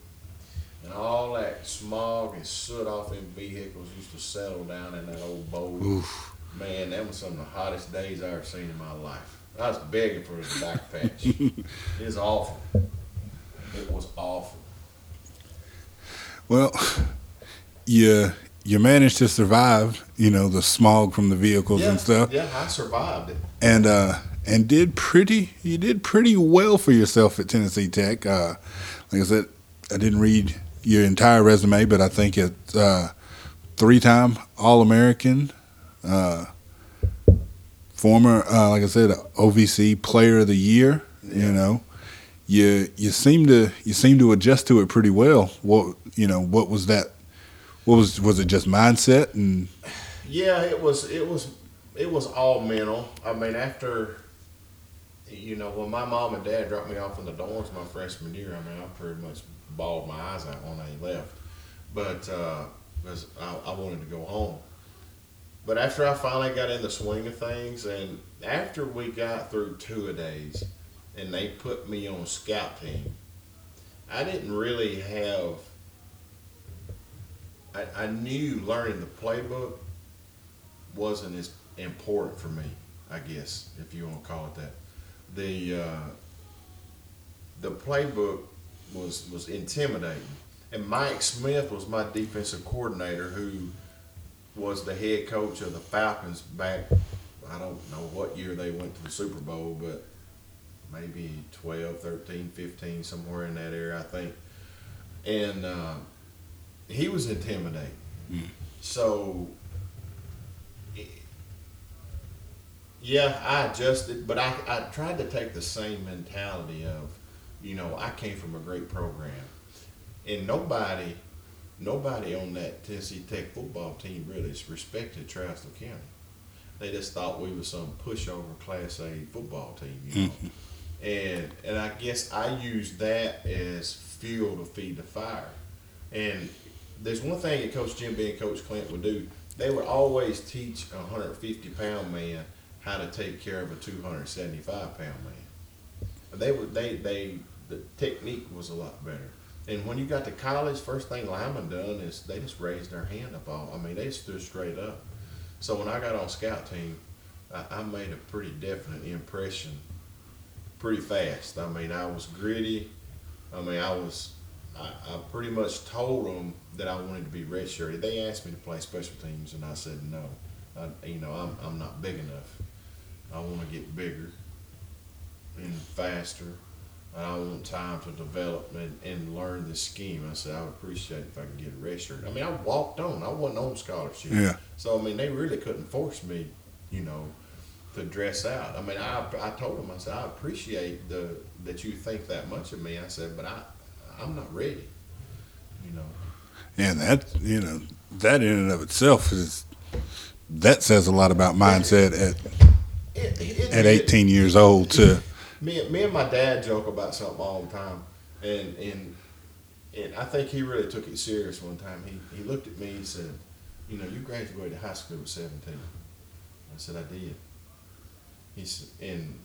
and all that smog and soot off them vehicles used to settle down in that old bowl. Oof. Man, that was some of the hottest days I ever seen in my life. I was begging for his back patch. it was awful. It was awful. Well, you you managed to survive, you know, the smog from the vehicles yeah, and stuff. Yeah, I survived it. And uh and did pretty you did pretty well for yourself at Tennessee Tech. Uh like I said, I didn't read your entire resume, but I think it's uh three time All American, uh former uh like I said, OVC player of the year, yeah. you know you you seem to you seem to adjust to it pretty well. What you know, what was that? What was was it just mindset and? Yeah, it was it was it was all mental. I mean, after you know when my mom and dad dropped me off in the dorms my freshman year, I mean, I pretty much bawled my eyes out when they left, but because uh, I, I wanted to go home. But after I finally got in the swing of things, and after we got through two a days and they put me on scout team, I didn't really have. I, I knew learning the playbook wasn't as important for me. I guess if you want to call it that. The uh, the playbook was was intimidating, and Mike Smith was my defensive coordinator, who was the head coach of the Falcons back. I don't know what year they went to the Super Bowl, but maybe 12, 13, 15, somewhere in that area, I think. And uh, he was intimidating. Mm. So, yeah, I adjusted, but I, I tried to take the same mentality of, you know, I came from a great program. And nobody, nobody on that Tennessee Tech football team really respected Trousdale County. They just thought we were some pushover Class A football team, you know. And and I guess I use that as fuel to feed the fire. And there's one thing that Coach Jim B and Coach Clint would do. They would always teach a 150 pound man how to take care of a 275 pound man. They would they they the technique was a lot better. And when you got to college, first thing linemen done is they just raised their hand up all. I mean, they stood straight up. So when I got on scout team, I, I made a pretty definite impression pretty fast. I mean, I was gritty. I mean, I was. I, I pretty much told them that I wanted to be redshirted. They asked me to play special teams, and I said no. I, you know, I'm I'm not big enough. I want to get bigger and faster. And I want time to develop and, and learn the scheme. I said I would appreciate if I could get a red shirt. I mean, I walked on. I wasn't on scholarship. Yeah. So I mean, they really couldn't force me, you know, to dress out. I mean, I, I told them, I said, I appreciate the that you think that much of me. I said, but I, I'm not ready, you know. And that, you know, that in and of itself is, that says a lot about mindset at, it, it, at 18 years old to. Me, me and my dad joke about something all the time. And, and, and I think he really took it serious one time. He, he looked at me and said, you know, you graduated high school at 17. I said, I did. He said, and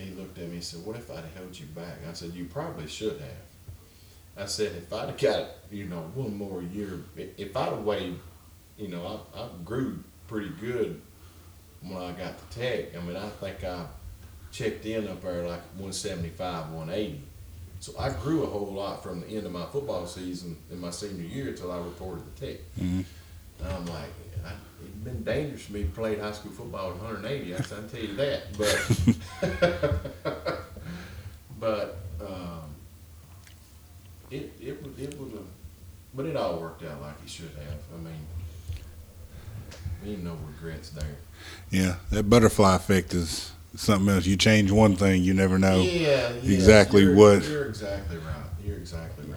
he looked at me and said, "What if I'd held you back?" I said, "You probably should have." I said, "If I'd have got you know one more year, if I'd have waited, you know, I, I grew pretty good when I got to Tech. I mean, I think I checked in up there like 175, 180, So I grew a whole lot from the end of my football season in my senior year until I reported the Tech. Mhm. And I'm like, I, it's been dangerous for me to play high school football at 180. I can tell you that. But but um, it it would it would have, but it all worked out like it should have. I mean, ain't no regrets there. Yeah, that butterfly effect is something else. You change one thing, you never know. Yeah, yeah, exactly you're, what- You're exactly right. You're exactly right.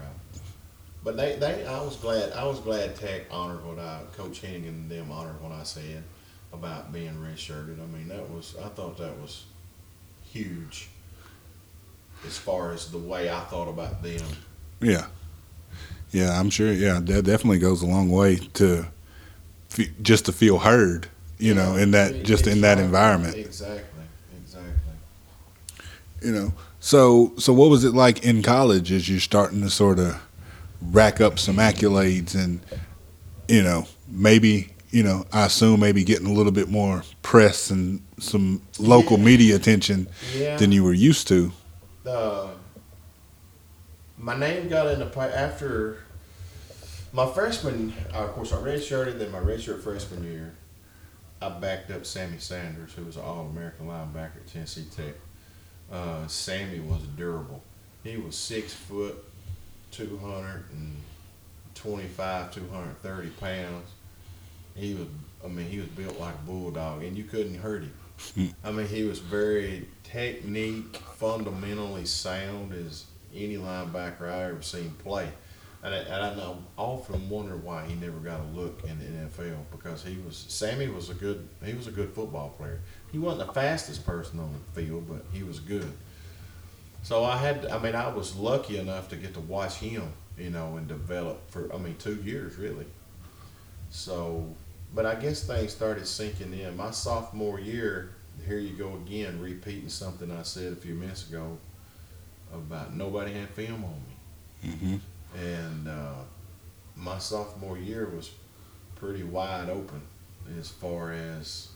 But they, they, I was glad. I was glad Tech honored what I, Coach Hennigan and them honored what I said about being redshirted. I mean, that was. I thought that was huge. As far as the way I thought about them. Yeah, yeah, I'm sure. Yeah, that definitely goes a long way to fe- just to feel heard. You know, in that It- just in that environment. Exactly. You know, so so what was it like in college as you're starting to sort of rack up some accolades and you know maybe you know I assume maybe getting a little bit more press and some local Yeah. media attention Yeah. than you were used to. uh, my name got in the after my freshman. Uh, of course, I redshirted. Then my redshirt freshman year, I backed up Sammy Sanders, who was an All-American linebacker at Tennessee Tech. Uh, Sammy was durable. He was six foot, two hundred and twenty-five, two hundred thirty pounds. He was. I mean, he was built like a bulldog, and you couldn't hurt him. I mean, he was very technique, fundamentally sound as any linebacker I ever seen play. And I, and I often wonder why he never got a look in the NFL because he was Sammy was a good he was a good football player. He wasn't the fastest person on the field, but he was good. So I had I mean I was lucky enough to get to watch him, you know, and develop for I mean two years really. So, but I guess things started sinking in. My sophomore year, here you go again, repeating something I said a few minutes ago about nobody had film on me. Mm-hmm. And uh, my sophomore year was pretty wide open as far as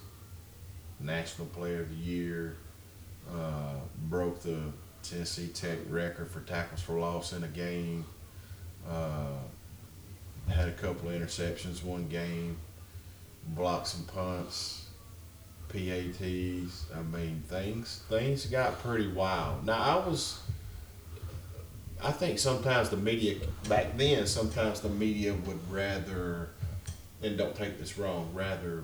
National Player of the Year, uh, broke the Tennessee Tech record for tackles for loss in a game, uh, had a couple of interceptions one game, blocked some punts, PATs. I mean, things things got pretty wild. Now I was I think sometimes the media back then, sometimes the media would rather, and don't take this wrong, rather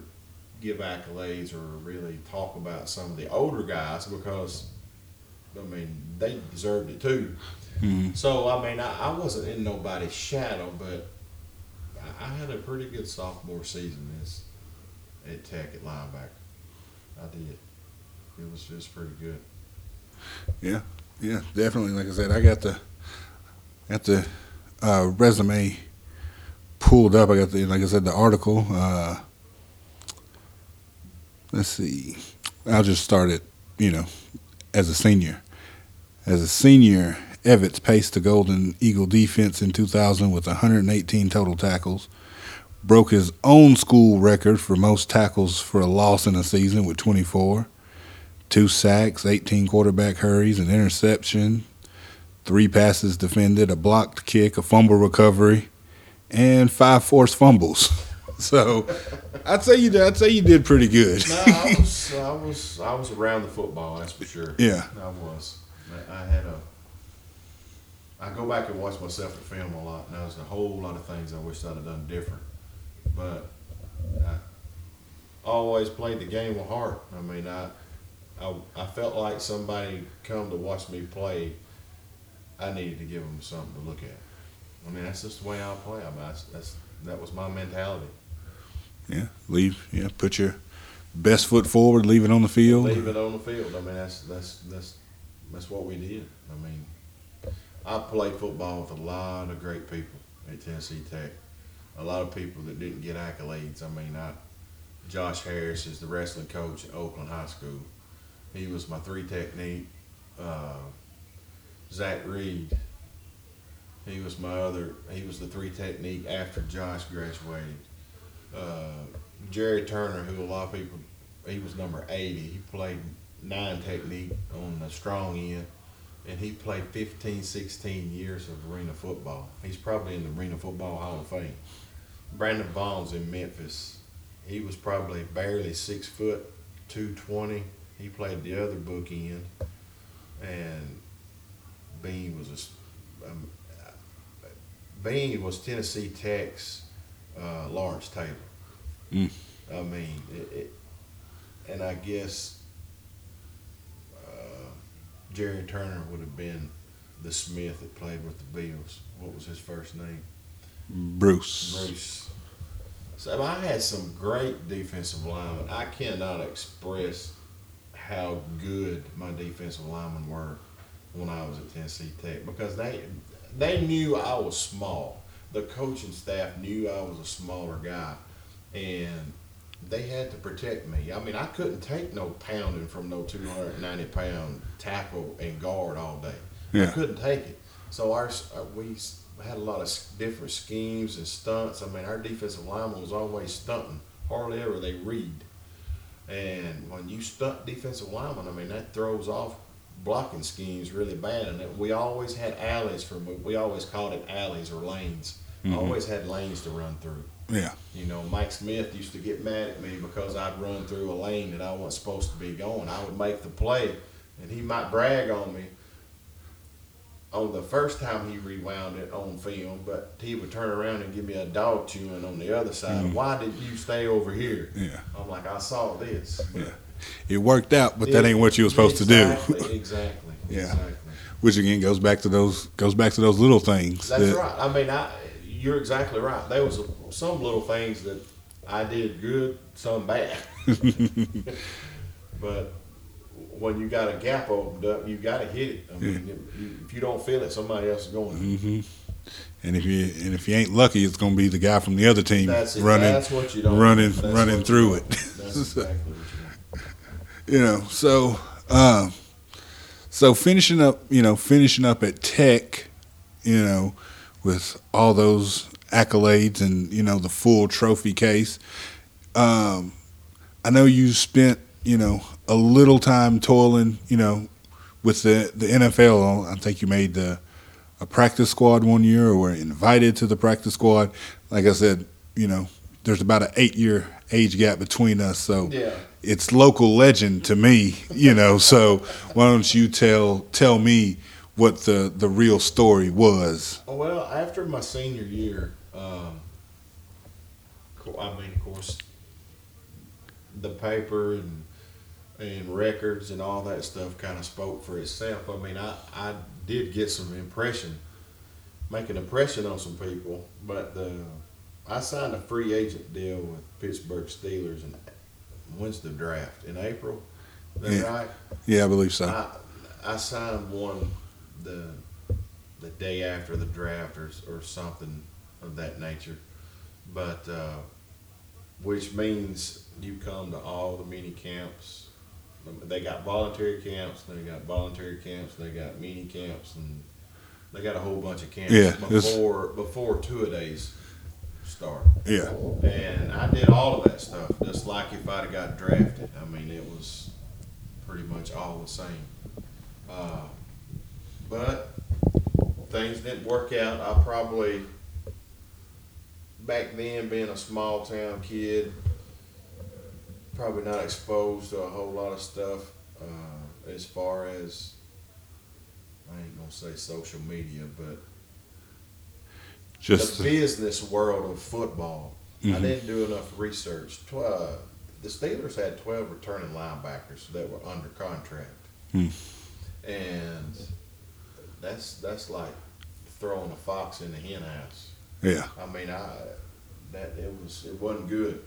give accolades or really talk about some of the older guys because, I mean, they deserved it too. Mhm. So I mean, I, I wasn't in nobody's shadow, but I, I had a pretty good sophomore season as at Tech at linebacker. I did. It was just pretty good. Yeah, yeah, definitely. Like I said, I got the got the uh, resume pulled up. I got the like I said the article. Uh, let's see. I'll just start it. You know, as a senior. As a senior, Evitts paced the Golden Eagle defense in 2000 with 118 total tackles. Broke his own school record for most tackles for a loss in a season with 24 two sacks, 18 quarterback hurries, an interception, three passes defended, a blocked kick, a fumble recovery, and five forced fumbles. So, I'd say you did. I'd say you did pretty good. No, I was, I was, I was around the football. That's for sure. Yeah. I was. I- had a. I go back and watch myself in film a lot, and there's a whole lot of things I wish I'd have done different. But I always played the game with heart. I mean, I, I, I felt like somebody come to watch me play. I needed to give them something to look at. I mean, that's just the way I play. I mean, that's, that's that was my mentality. Yeah, leave. Yeah, put your best foot forward, leave it on the field. leave it on the field. I mean, that's that's that's that's what we did. I mean, I played football with a lot of great people at Tennessee Tech. A lot of people that didn't get accolades. I mean, I Josh Harris is the wrestling coach at Oakland High School. He was my three technique. Uh, Zach Reed. He was my other. He was the three technique after Josh graduated. Uh, Jerry Turner, who a lot of people, he was number 80. He played nine technique on the strong end. and he played 15, 16 years of arena football. He's probably in the Arena Football Hall of Fame. Brandon Vaughn's in Memphis. He was probably barely six foot, 220. He played the other book end. And Bean was a. Um, Bean was Tennessee Tech's uh, Lawrence Taylor. Mm. I mean, it, it, and I guess uh, Jerry Turner would have been the Smith that played with the Bills. What was his first name? Bruce. Bruce. So I had some great defensive linemen. I cannot express how good my defensive linemen were when I was at Tennessee Tech because they they knew I was small. The coaching staff knew I was a smaller guy, and they had to protect me. I mean, I couldn't take no pounding from no 290 pound tackle and guard all day. Yeah. I couldn't take it. So our uh, we had a lot of different schemes and stunts. I mean, our defensive lineman was always stunting. Hardly ever they read. And when you stunt defensive lineman, I mean that throws off blocking schemes really bad. And we always had alleys for we always called it alleys or lanes. Mhm. Always had lanes to run through. Yeah. You know, Mike Smith used to get mad at me because I'd run through a lane that I wasn't supposed to be going. I would make the play, and he might brag on me on the first time he rewound it on film, but he would turn around and give me a dog chewing on the other side. Mhm. Why did you stay over here? Yeah. I'm like, I saw this. Yeah. It worked out, but that ain't what you were supposed to do. Exactly, exactly. Yeah. Exactly. Which again goes back to those goes back to those little things. That's that- right. I mean, I you're exactly right. There was some little things that I did good, some bad. but when you got a gap opened up, you got to hit it. I mean, if, you, if you don't feel it, somebody else is going. to. hmm And if you and if you ain't lucky, it's gonna be the guy from the other team That's running, That's what you don't. running, That's running through it. That's exactly what you you know. So, um, so finishing up, you know, finishing up at Tech, you know, with all those accolades and you know the full trophy case. Um, I know you spent, you know, a little time toiling, you know, with the the NFL. I think you made the a practice squad one year, or were invited to the practice squad. Like I said, you know, there's about an eight year age gap between us, so Yeah. it's local legend to me, you know. So why don't you tell tell me what the the real story was? Well, after my senior year, um, I mean, of course, the paper and and records and all that stuff kind of spoke for itself. I mean, I, I did get some impression, make an impression on some people, but the, I signed a free agent deal with Pittsburgh Steelers and when's the draft in April? Yeah. right? Yeah, I believe so. I, I signed one the the day after the draft or, or something of that nature, but uh, which means you come to all the mini camps. They got voluntary camps. They got voluntary camps. They got mini camps, and they got a whole bunch of camps Yeah, before before two a days start. Yeah, And I did all of that stuff, just like if I'd have got drafted. I mean, it was pretty much all the same. Uh, but things didn't work out. I probably, back then, being a small town kid, probably not exposed to a whole lot of stuff uh, as far as, I ain't to say social media, but just the business world of football. I Mhm. didn't do enough research. Uh, the Steelers had 12 returning linebackers that were under contract. Hmm. And that's that's like throwing a fox in the hen house. yeah, I mean, I that it was it wasn't good.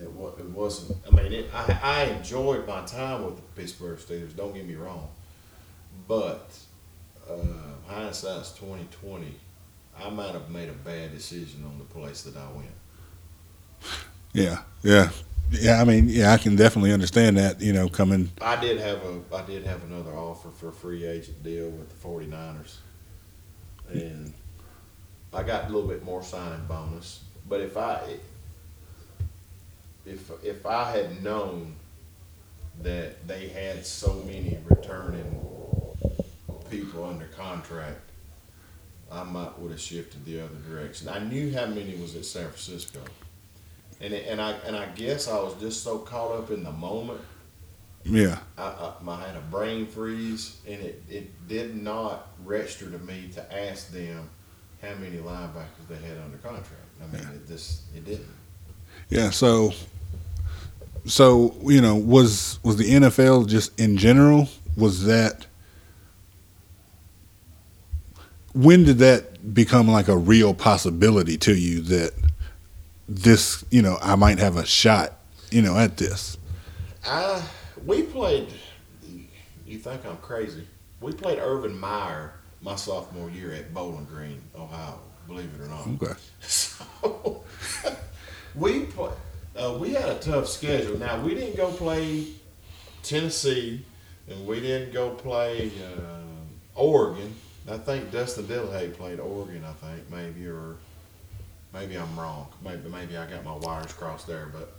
It, wa- it wasn't. I mean, it, I I enjoyed my time with the Pittsburgh Steelers. Don't get me wrong, but uh, hindsight's twenty twenty. I might have made a bad decision on the place that I went. yeah, yeah, yeah. I mean, yeah, I can definitely understand that. You know, coming. I did have a I did have another offer for a free agent deal with the 49ers. And I got a little bit more signing bonus. But if I if if I had known that they had so many returning people under contract, I might would have shifted the other direction. I knew how many was at San Francisco, and it, and I and I guess I was just so caught up in the moment. Yeah. I, I, I had a brain freeze, and it, it did not register to me to ask them how many linebackers they had under contract. I mean, it just it didn't. Yeah. So, so you know, was was the NFL just in general? Was that when did that become like a real possibility to you that this, you know, I might have a shot, you know, at this? I we played. You think I'm crazy? We played Urban Meyer my sophomore year at Bowling Green, Ohio. Believe it or not. Okay. So we play, uh, we had a tough schedule. Now we didn't go play Tennessee, and we didn't go play uh, Oregon. I think Dustin Dillhay played Oregon. I think maybe or maybe I'm wrong. Maybe maybe I got my wires crossed there, but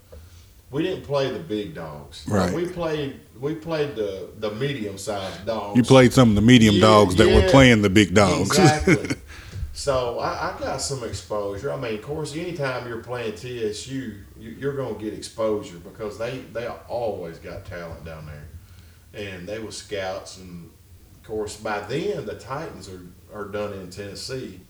we didn't play the big dogs. Right. We played we played the the medium sized dogs. You played some of the medium Yeah, dogs that were playing the big dogs. Exactly. so I, I got some exposure. I mean, of course, anytime you're playing TSU, you, you're going to get exposure because they they always got talent down there, and they were scouts. And of course, by then the Titans are are done in Tennessee.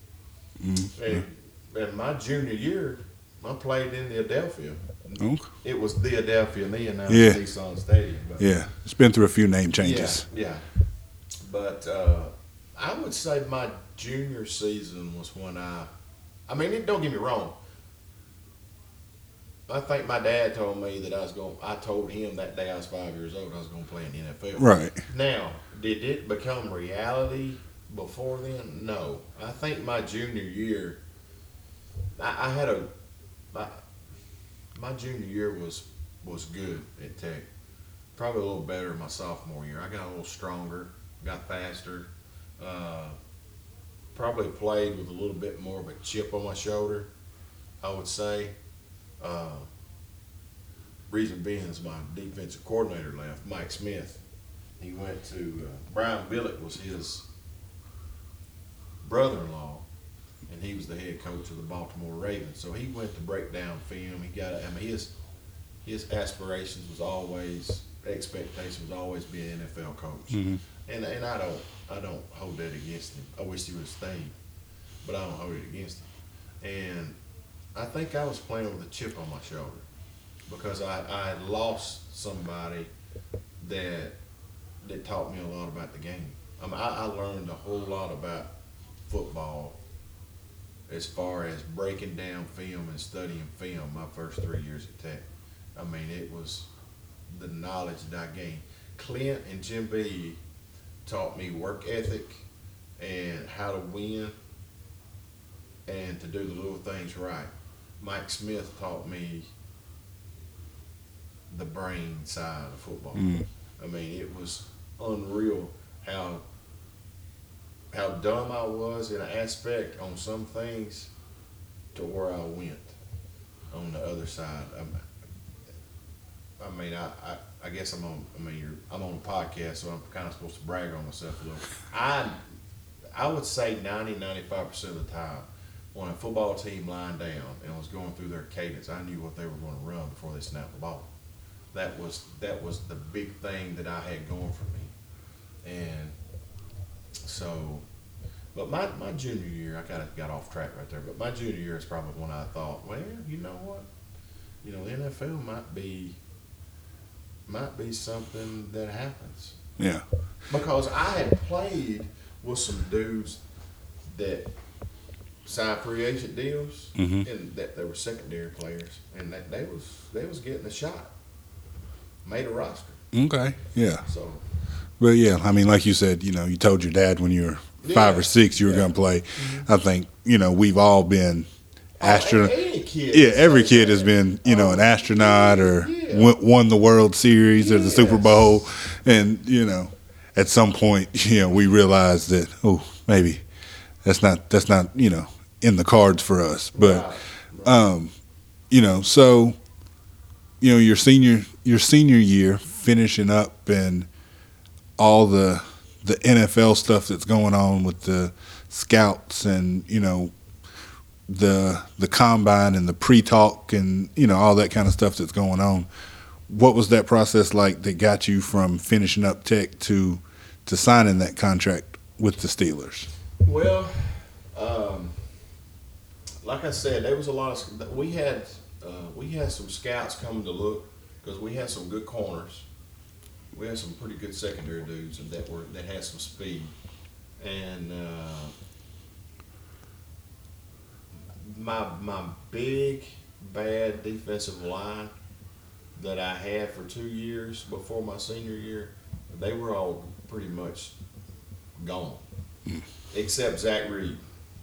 Mm-hmm. And and my junior year, I played in Adelphia. Okay. It was Adelphia then, now Yeah. Nissan Stadium. But Yeah, it's been through a few name changes. yeah, yeah. But uh, I would say my junior season was when I. I mean, it, don't get me wrong. I think my dad told me that I was going. I told him that day I was five years old I was going to play in the NFL. Right. Now, did it become reality before then? No. I think my junior year, I, I had a. I, my junior year was was good at Tech. Probably a little better my sophomore year. I got a little stronger, got faster. Uh, probably played with a little bit more of a chip on my shoulder. I would say. Uh, reason being is my defensive coordinator left, Mike Smith. He went to uh, Brian Billick was his brother-in-law, and he was the head coach of the Baltimore Ravens. So he went to break down film. He got, I mean, his his aspirations was always expectation was always be an NFL coach, Mhm. and and I don't I don't hold that against him. I wish he would have stayed, but I don't hold it against him. And I think I was playing with a chip on my shoulder because I, I had lost somebody that that taught me a lot about the game. I mean, I, I learned a whole lot about football as far as breaking down film and studying film my first three years at Tech. I mean, it was the knowledge that I gained. Clint and Jim B taught me work ethic and how to win and to do the little things right. Mike Smith taught me the brain side of football. Mm. I mean, it was unreal how how dumb I was in an aspect on some things to where I went on the other side. I mean, I, I, I guess I'm on. I mean, you're, I'm on a podcast, so I'm kind of supposed to brag on myself a little. I, I would say 90, 95 percent of the time, when a football team lined down and was going through their cadence, I knew what they were going to run before they snapped the ball. That was that was the big thing that I had going for me, and so. But my, my junior year, I kind of got off track right there. But my junior year is probably when I thought, well, you know what, you know, the NFL might be might be something that happens Yeah. because I had played with some dudes that signed free agent deals Mhm. and that they were secondary players and that they was they was getting a shot, made a roster. Okay. Yeah. So But yeah, I mean, like you said, you know, you told your dad when you were five or six you were Yeah. going to play. I think you know we've all been astronaut. Oh, yeah, every say kid that. has been you know an Oh, astronaut or won, won the World Series or the Super Bowl, and you know, at some point, you know, we realized that oh maybe that's not that's not you know in the cards for us, but. Right, right. um, you know, so you know your senior your senior year finishing up and all the the NFL stuff that's going on with the scouts and you know the the combine and the pre-talk and you know all that kind of stuff that's going on. What was that process like that got you from finishing up tech to to signing that contract with the Steelers? Well, um, like I said, there was a lot of we had uh, we had some scouts coming to look because we had some good corners. We had some pretty good secondary dudes and that were that had some speed, and uh, my my big bad defensive line that I had for two years before my senior year, they were all pretty much gone, mm. except Zach Reed.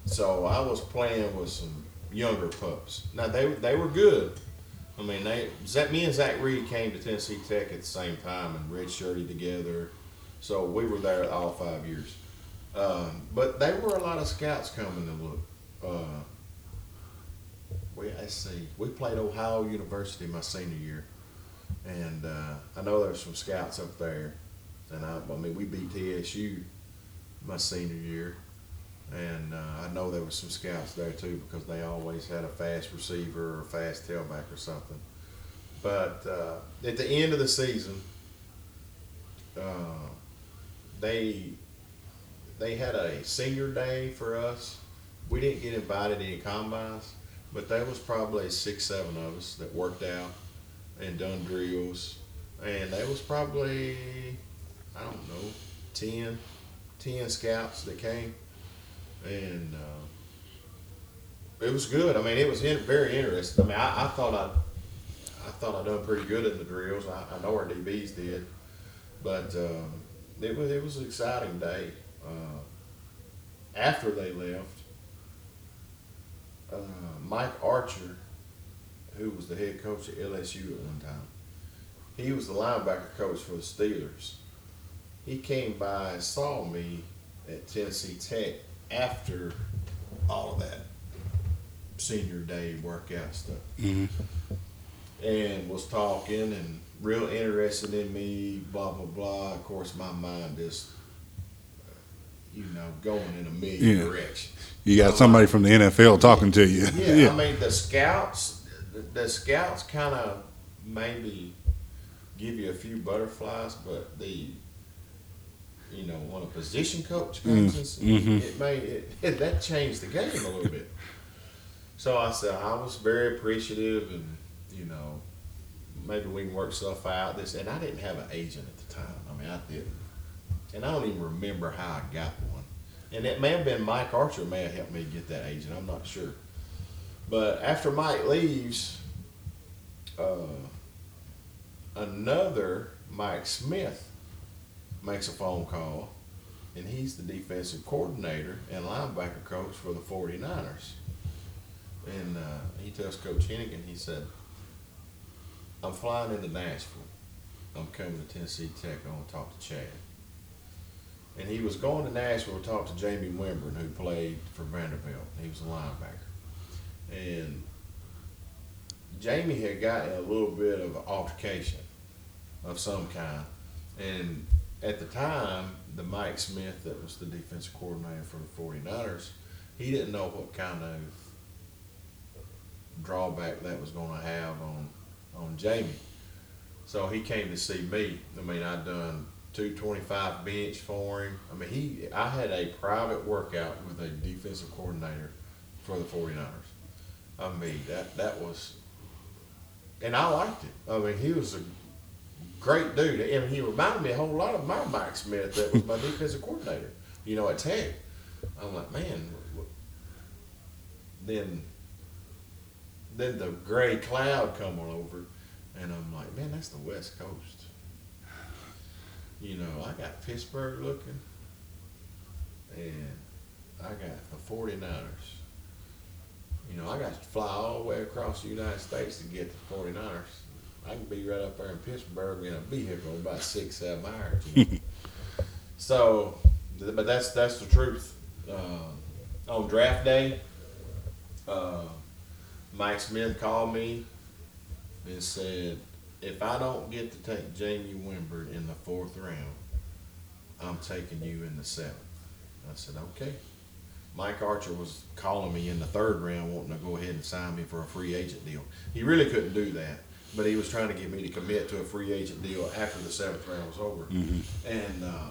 So I was playing with some younger pups. Now they they were good. I mean, they me and Zach Reed came to Tennessee Tech at the same time and redshirted together. So we were there all five years. Um, but there were a lot of scouts coming to look. Uh, we I see we played Ohio University my senior year, and uh, I know there's some scouts up there, and I, I mean we beat TSU my senior year, and uh, I know there was some scouts there too because they always had a fast receiver or a fast tailback or something. But uh, at the end of the season, uh, they they had a senior day for us. We didn't get invited to any combines, but there was probably six, seven of us that worked out and done drills, and there was probably I don't know 10, 10 scouts that came and uh, it was good. I mean, it was in, very interesting. I mean, I, I, thought I, I thought I done pretty good in the drills. I, I know our DBs did, but um, it was it was an exciting day. Uh, after they left, uh, Mike Archer, who was the head coach at LSU at one time, he was the linebacker coach for the Steelers. He came by and saw me at Tennessee Tech after all of that senior day workout stuff. Mm-hmm. And was talking and real interested in me, blah, blah, blah. Of course, my mind just, you know, going in a million yeah. directions. You got somebody from the NFL talking to you. Yeah, yeah. I mean, the scouts, the, the scouts kind of maybe give you a few butterflies, but the you know, when a position coach comes, mm, mm-hmm. it made it, it, that changed the game a little bit. So I said I was very appreciative, and you know, maybe we can work stuff out. This, and I didn't have an agent at the time. I mean, I didn't, and I don't even remember how I got one. And it may have been Mike Archer may have helped me get that agent. I'm not sure. But after Mike leaves, uh, another Mike Smith makes a phone call, and he's the defensive coordinator and linebacker coach for the 49ers. And uh, he tells Coach Hennigan, he said, I'm flying into Nashville. I'm coming to Tennessee Tech. I want to talk to Chad. And he was going to Nashville to talk to Jamie Winborn, who played for Vanderbilt. He was a linebacker. And Jamie had gotten a little bit of an altercation of some kind. And at the time, the Mike Smith that was the defensive coordinator for the 49ers, he didn't know what kind of drawback that was going to have on on Jamie. So he came to see me. I mean, I'd done 225 bench for him. I mean, he I had a private workout with a defensive coordinator for the 49ers. I mean, that that was and I liked it. I mean, he was a great dude, and he reminded me a whole lot of my Mike Smith that was my defensive coordinator. You know, at Tech. I'm like, man. Then, then the gray cloud come on over, and I'm like, man, that's the West Coast. You know, I got Pittsburgh looking, and I got the 49ers. You know, I got to fly all the way across the United States to get the 49ers. I can be right up there in Pittsburgh in a vehicle about six, seven hours. You know? so, but that's that's the truth. Uh, on draft day, uh, Mike Smith called me and said, if I don't get to take Jamie Winborn in the fourth round, I'm taking you in the seventh. I said, okay. Mike Archer was calling me in the third round, wanting to go ahead and sign me for a free agent deal. He really couldn't do that, but he was trying to get me to commit to a free agent deal after the seventh round was over. And uh,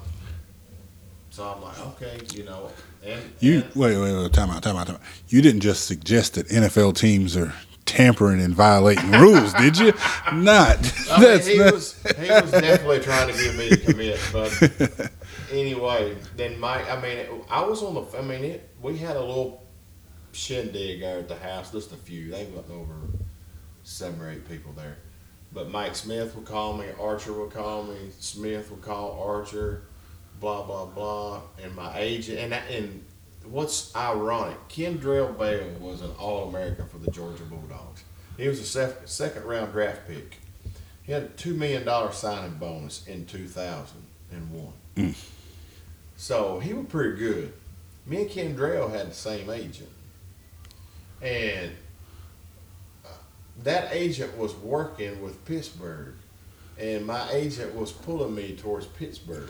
so I'm like, okay, you know, and You and- wait, wait, wait, time out, time out, time out. You didn't just suggest that NFL teams are tampering and violating rules, did you? Not. I mean, That's he not. was he was definitely trying to get me to commit, but anyway, then Mike. I mean, it, I was on the. I mean, it. We had a little shindig there at the house, just a few. They wasn't over seven or eight people there, but Mike Smith would call me, Archer would call me, Smith would call Archer, blah blah blah, and my agent and and. What's ironic, Kendrell Bell was an All American for the Georgia Bulldogs. He was a sec- second round draft pick. He had a two million dollar signing bonus in two thousand and one. Mm. So he was pretty good. Me and Kendrell had the same agent, and that agent was working with Pittsburgh, and my agent was pulling me towards Pittsburgh,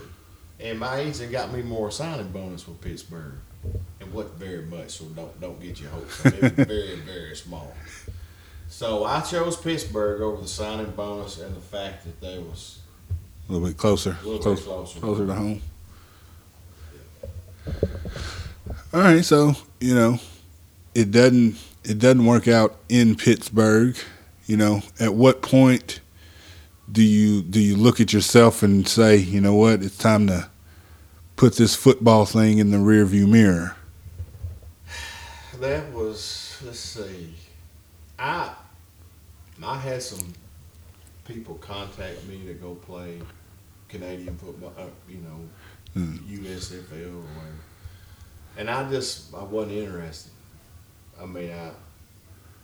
and my agent got me more signing bonus with Pittsburgh. and wasn't very much, so don't don't get your hopes up. It was very very small. So I chose Pittsburgh over the signing bonus and the fact that they was A little bit closer, a little close, bit closer. closer to home. All right, so you know, it doesn't it doesn't work out in Pittsburgh. You know, at what point do you do you look at yourself and say, you know what, it's time to put this football thing in the rearview mirror? That was let's see. I I had some people contact me to go play Canadian football, uh, you know, Hmm. USFL or whatever, and I just I wasn't interested. I mean, I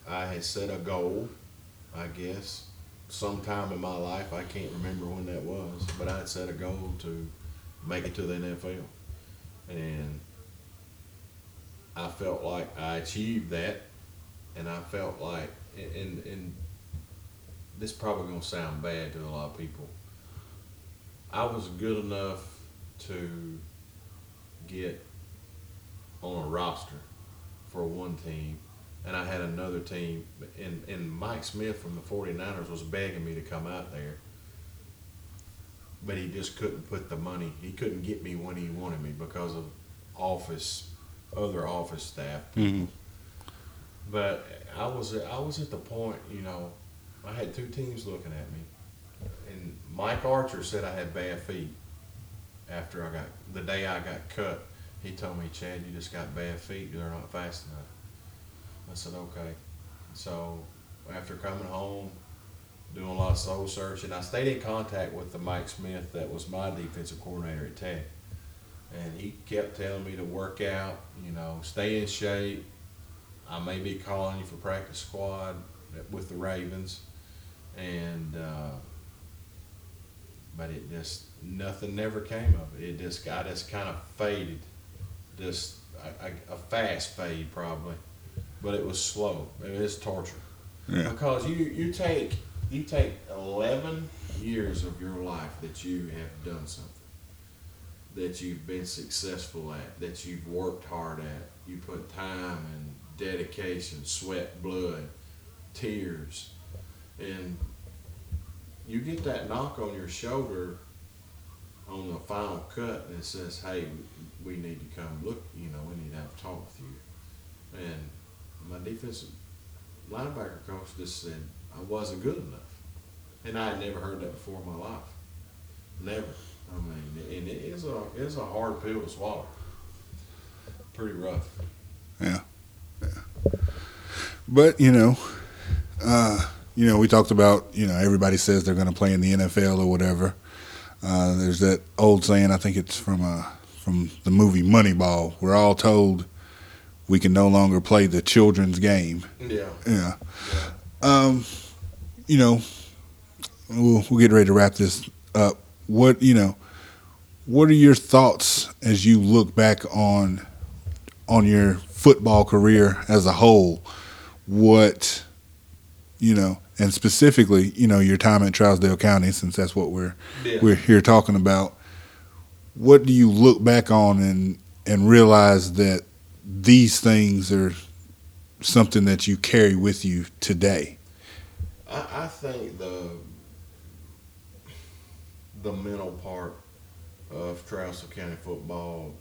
I had set a goal, I guess, sometime in my life. I can't remember when that was, but I had set a goal to make it to the NFL, and I felt like I achieved that, and I felt like, and and this probably gonna sound bad to a lot of people. I was good enough to get on a roster for one team, and I had another team, and, and Mike Smith from the 49ers was begging me to come out there. But he just couldn't put the money, he couldn't get me when he wanted me because of office, other office staff. Mm-hmm. But I was I was at the point, you know, I had two teams looking at me, and Mike Archer said I had bad feet. After I got the day I got cut, he told me, Chad, you just got bad feet. They're not fast enough. I said, okay. So after coming home, doing a lot of soul searching, I stayed in contact with the Mike Smith that was my defensive coordinator at Tech, and he kept telling me to work out, you know, stay in shape. I may be calling you for practice squad with the Ravens, and uh, but it just nothing never came of it. It just got just kind of faded, just a, a, a fast fade probably, but it was slow. It was torture Yeah. because you you take you take eleven years of your life that you have done something that you've been successful at, that you've worked hard at. You put time and dedication, sweat, blood, tears, and you get that knock on your shoulder on the final cut and it says, "Hey, we need to come look. You know, we need to have a talk with you." And my defensive linebacker coach just said I wasn't good enough, and I had never heard that before in my life. Never. I mean, and it is a it's a hard pill to swallow. Pretty rough. Yeah. Yeah. But you know, uh, you know, we talked about you know everybody says they're going to play in the NFL or whatever. Uh, there's that old saying. I think it's from uh, from the movie Moneyball. We're all told we can no longer play the children's game. Yeah. Yeah. Um, you know, we'll, we'll get ready to wrap this up. What you know, what are your thoughts as you look back on on your football career as a whole? What you know, and specifically, you know, your time at Trousdale County, since that's what we're Yeah. we're here talking about. What do you look back on and and realize that these things are something that you carry with you today? I, I think the the mental part of Trousdale County football,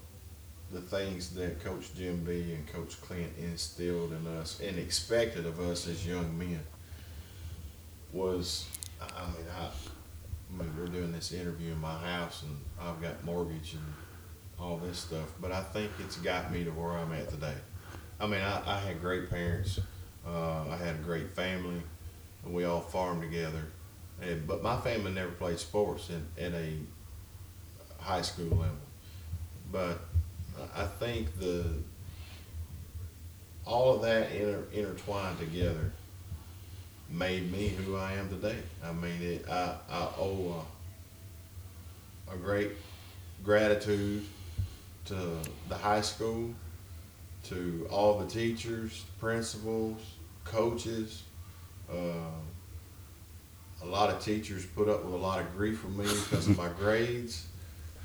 the things that Coach Jim B and Coach Clint instilled in us and expected of us as young men was, I mean, I, I mean, we're doing this interview in my house and I've got mortgage and all this stuff, but I think it's got me to where I'm at today. I mean, I, I had great parents. Uh, I had a great family, and we all farmed together. And, but my family never played sports in, at a high school level. But I think the all of that inter, intertwined together made me who I am today. I mean, it, I, I owe a, a great gratitude to the high school, to all the teachers, principals, coaches. Uh, a lot of teachers put up with a lot of grief from me because of my grades.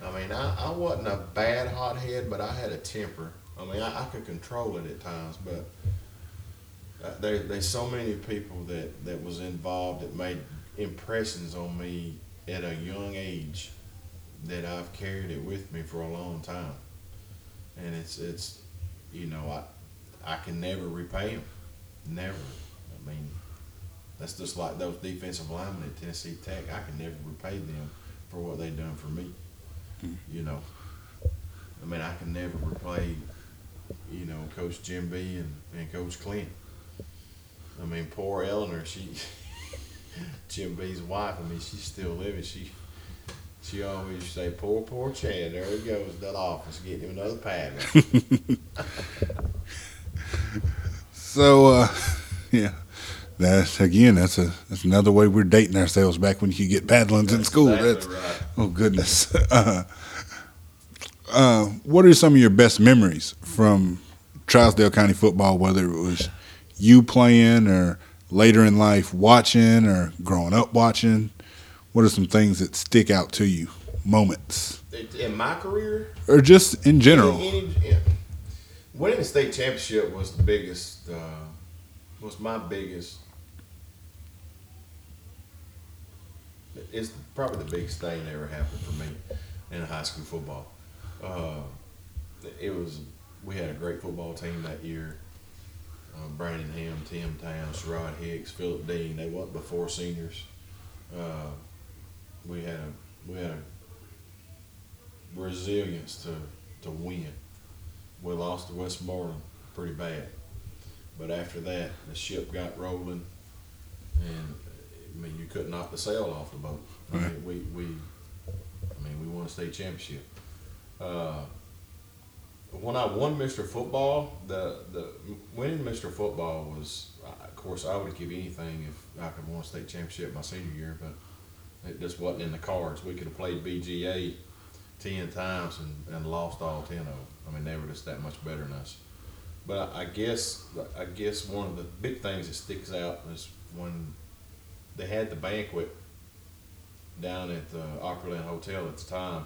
I mean, I, I wasn't a bad hothead, but I had a temper. I mean, I, I could control it at times, but uh, there, there's so many people that, that was involved that made impressions on me at a young age that I've carried it with me for a long time. And it's, it's you know, I, I can never repay them. Never. I mean, that's just like those defensive linemen at Tennessee Tech. I can never repay them for what they've done for me. Hmm. You know, I mean, I can never repay, you know, Coach Jim B and, and Coach Clint. I mean, poor Eleanor, she, Jim B's wife, I mean, she's still living. She, she always say, poor, poor Chad. There he goes, that office, getting him another pad. so, uh, yeah that's again that's a that's another way we're dating ourselves back when you get paddlings in school exactly that's right. oh goodness uh, uh, what are some of your best memories from Trousdale County football whether it was you playing or later in life watching or growing up watching? What are some things that stick out to you? Moments? In my career? Or just in general? any, any, winning the state championship was the biggest uh, was my biggest it's probably the biggest thing that ever happened for me in high school football. Uh, it was we had a great football team that year. Uh, Brandon Ham, Tim Towns, Sherrod Hicks, Philip Dean. They were before seniors. Uh, we had a we had a resilience to to win. We lost to Westmoreland pretty bad, but after that the ship got rolling, and I mean, you couldn't knock the sail off the boat. I mean, we, we, I mean, we won a state championship. Uh, when I won Mr. Football, the the winning Mr. Football was, of course, I would give anything if I could win a state championship my senior year, but it just wasn't in the cards. We could have played BGA ten times and, and lost all ten of them. I mean, they were just that much better than us. But I guess I guess one of the big things that sticks out is when they had the banquet down at the Opryland Hotel at the time,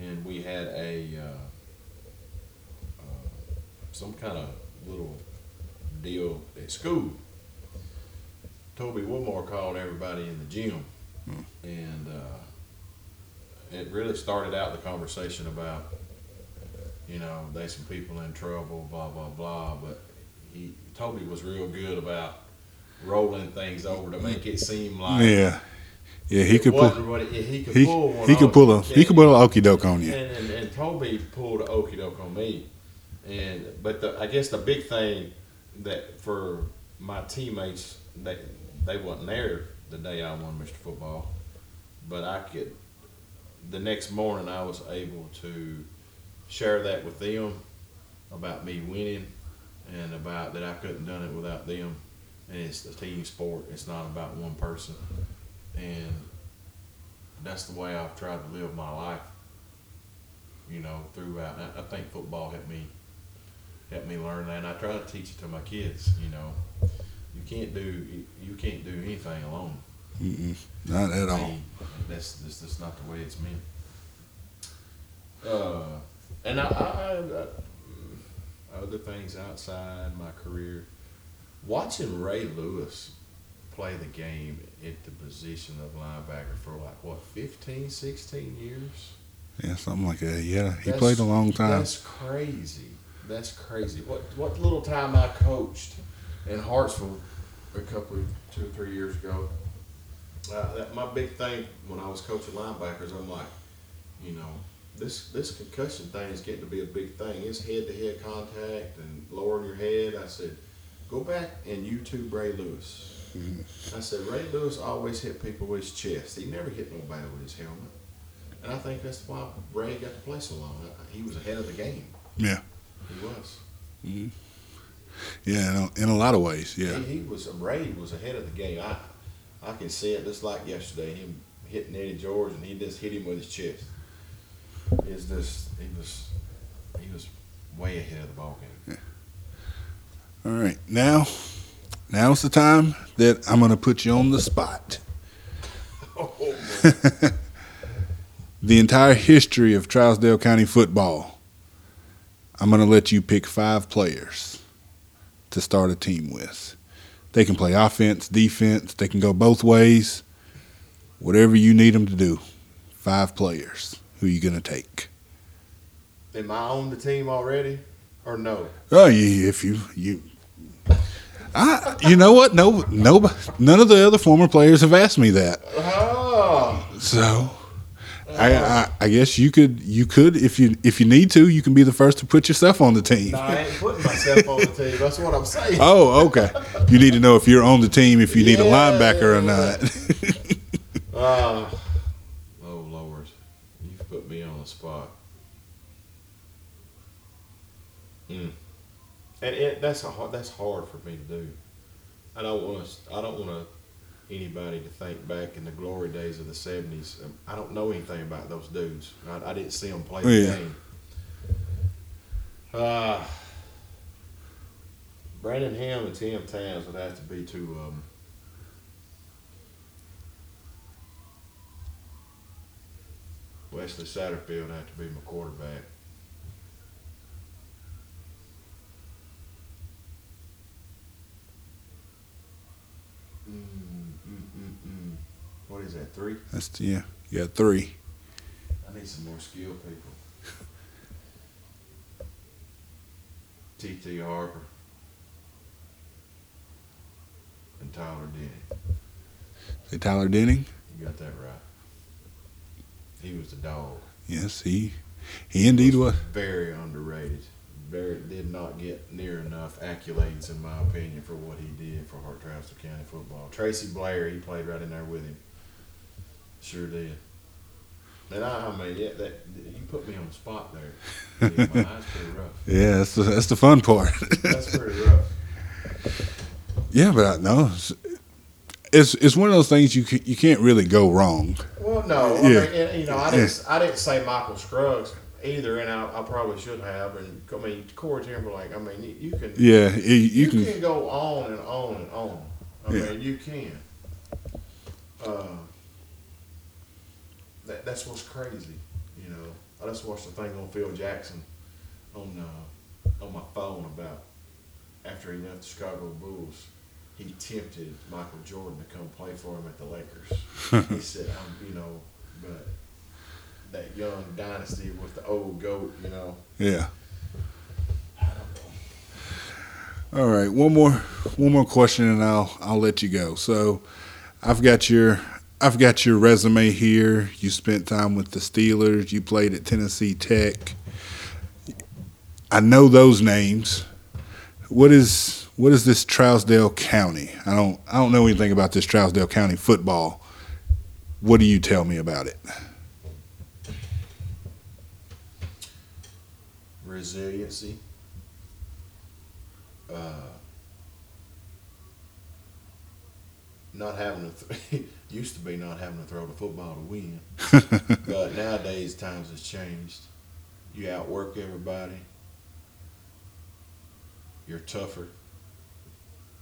and we had a uh, some kind of little deal at school. Toby Woodmore called everybody in the gym, hmm. and uh, it really started out the conversation about, you know, there's some people in trouble, blah blah blah. But he Toby was real good about rolling things over to make it seem like yeah. Yeah, he could pull. It, he could he, pull. he could pull a he could pull an okey doke on you. And, and, and Toby pulled an okey doke on me, and but the, I guess the big thing that for my teammates they they wasn't there the day I won Mr. Football, but I could. The next morning, I was able to share that with them about me winning and about that I couldn't done it without them and it's a team sport. It's not about one person, and that's the way I've tried to live my life. You know, throughout. I think football helped me helped me learn that, and I try to teach it to my kids. You know, you can't do you can't do anything alone. Mm-mm, not at all. That's, that's that's not the way it's meant. Uh, and I, I, I, I, other things outside my career, watching Ray Lewis play the game at the position of linebacker for like what 15, 16 years. Yeah, something like that. Yeah, he That's- played a long time. That's crazy. That's crazy. What what little time I coached in Hartsville a couple, of two or three years ago. Uh, that, my big thing when I was coaching linebackers, I'm like, you know, this this concussion thing is getting to be a big thing. It's head to head contact and lowering your head. I said, go back and YouTube Ray Lewis. I said Ray Lewis always hit people with his chest. He never hit nobody with his helmet. And I think that's why Ray got to play so long. He was ahead of the game. Yeah. He was. Mm-hmm. Yeah, in a, in a lot of ways. Yeah. He, he was Ray was ahead of the game. I I can see it just like yesterday. Him hitting Eddie George and he just hit him with his chest. Is this he was he was way ahead of the ball game. All right. Now, now's the time that I'm going to put you on the spot. Oh, The entire history of Trousdale County football. I'm going to let you pick five players to start a team with. They can play offense, defense. They can go both ways. Whatever you need them to do. Five players. Who are you going to take? Am I on the team already, or no? Oh, yeah, if you you, I you know what? No, no, none of the other former players have asked me that. Oh, So, I, I I guess you could you could if you if you need to you can be the first to put yourself on the team. no, I ain't putting myself on the team. That's what I'm saying. Oh, okay. You need to know if you're on the team if you need a Yeah, linebacker or not. Uh, oh Lord, you've put me on the spot. Mm. And it, that's a hard, that's hard for me to do. I don't want to. I don't want anybody to think back in the glory days of the seventies. I don't know anything about those dudes. I, I didn't see them play the Yeah. game. Uh, Brandon Ham and Tim Towns would have to be two of them. Wesley Satterfield would have to be my quarterback. Mm. What is that? Three? That's yeah. You got three. I need some more skilled people. T.T. Harper and Tyler Denny. Say Tyler Denning. You got that right. He was the dog. Yes, he he indeed was. Very underrated. Very did not get near enough accolades, in my opinion, for what he did for Hartsville Trousdale County football. Tracy Blair, he played right in there with him. Sure did. And I, I mean, yeah, that you put me on the spot there. Yeah, my eyes pretty rough. Yeah, that's the, that's the fun part. That's pretty rough. yeah, but I know it's, it's one of those things you can, you can't really go wrong. Well, no, I Yeah. mean, and, you know, I didn't, I didn't say Michael Scruggs either, and I, I probably should have. And I mean, Corey Timberlake. I mean, you, you can, Yeah, you, you you, can. can, go on and on and on. I Yeah. mean, you can. Uh, that, that's what's crazy, you know. I just watched a thing on Phil Jackson on uh, on my phone about after he left the Chicago Bulls. He tempted Michael Jordan to come play for him at the Lakers. he said, "I'm, you know, but that young dynasty with the old goat, you know." Yeah. Know. All right, one more one more question and I'll I'll let you go. So, I've got your I've got your resume here. You spent time with the Steelers, you played at Tennessee Tech. I know those names. What is what is this Trousdale County? I don't I don't know anything about this Trousdale County football. What do you tell me about it? resiliency. Uh, not having a th- used to be not having to throw the football to win, but nowadays times has changed. You outwork everybody. You're tougher.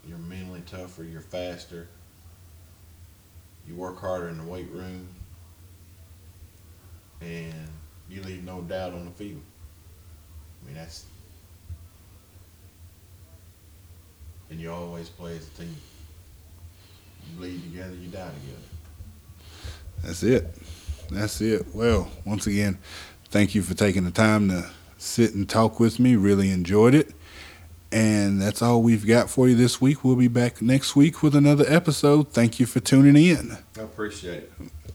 You're mentally tougher. You're faster. You work harder in the weight room, and you leave no doubt on the field. I mean, that's. And you always play as a team. You bleed together, you die together. That's it. That's it. Well, once again, thank you for taking the time to sit and talk with me. Really enjoyed it. And that's all we've got for you this week. We'll be back next week with another episode. Thank you for tuning in. I appreciate it.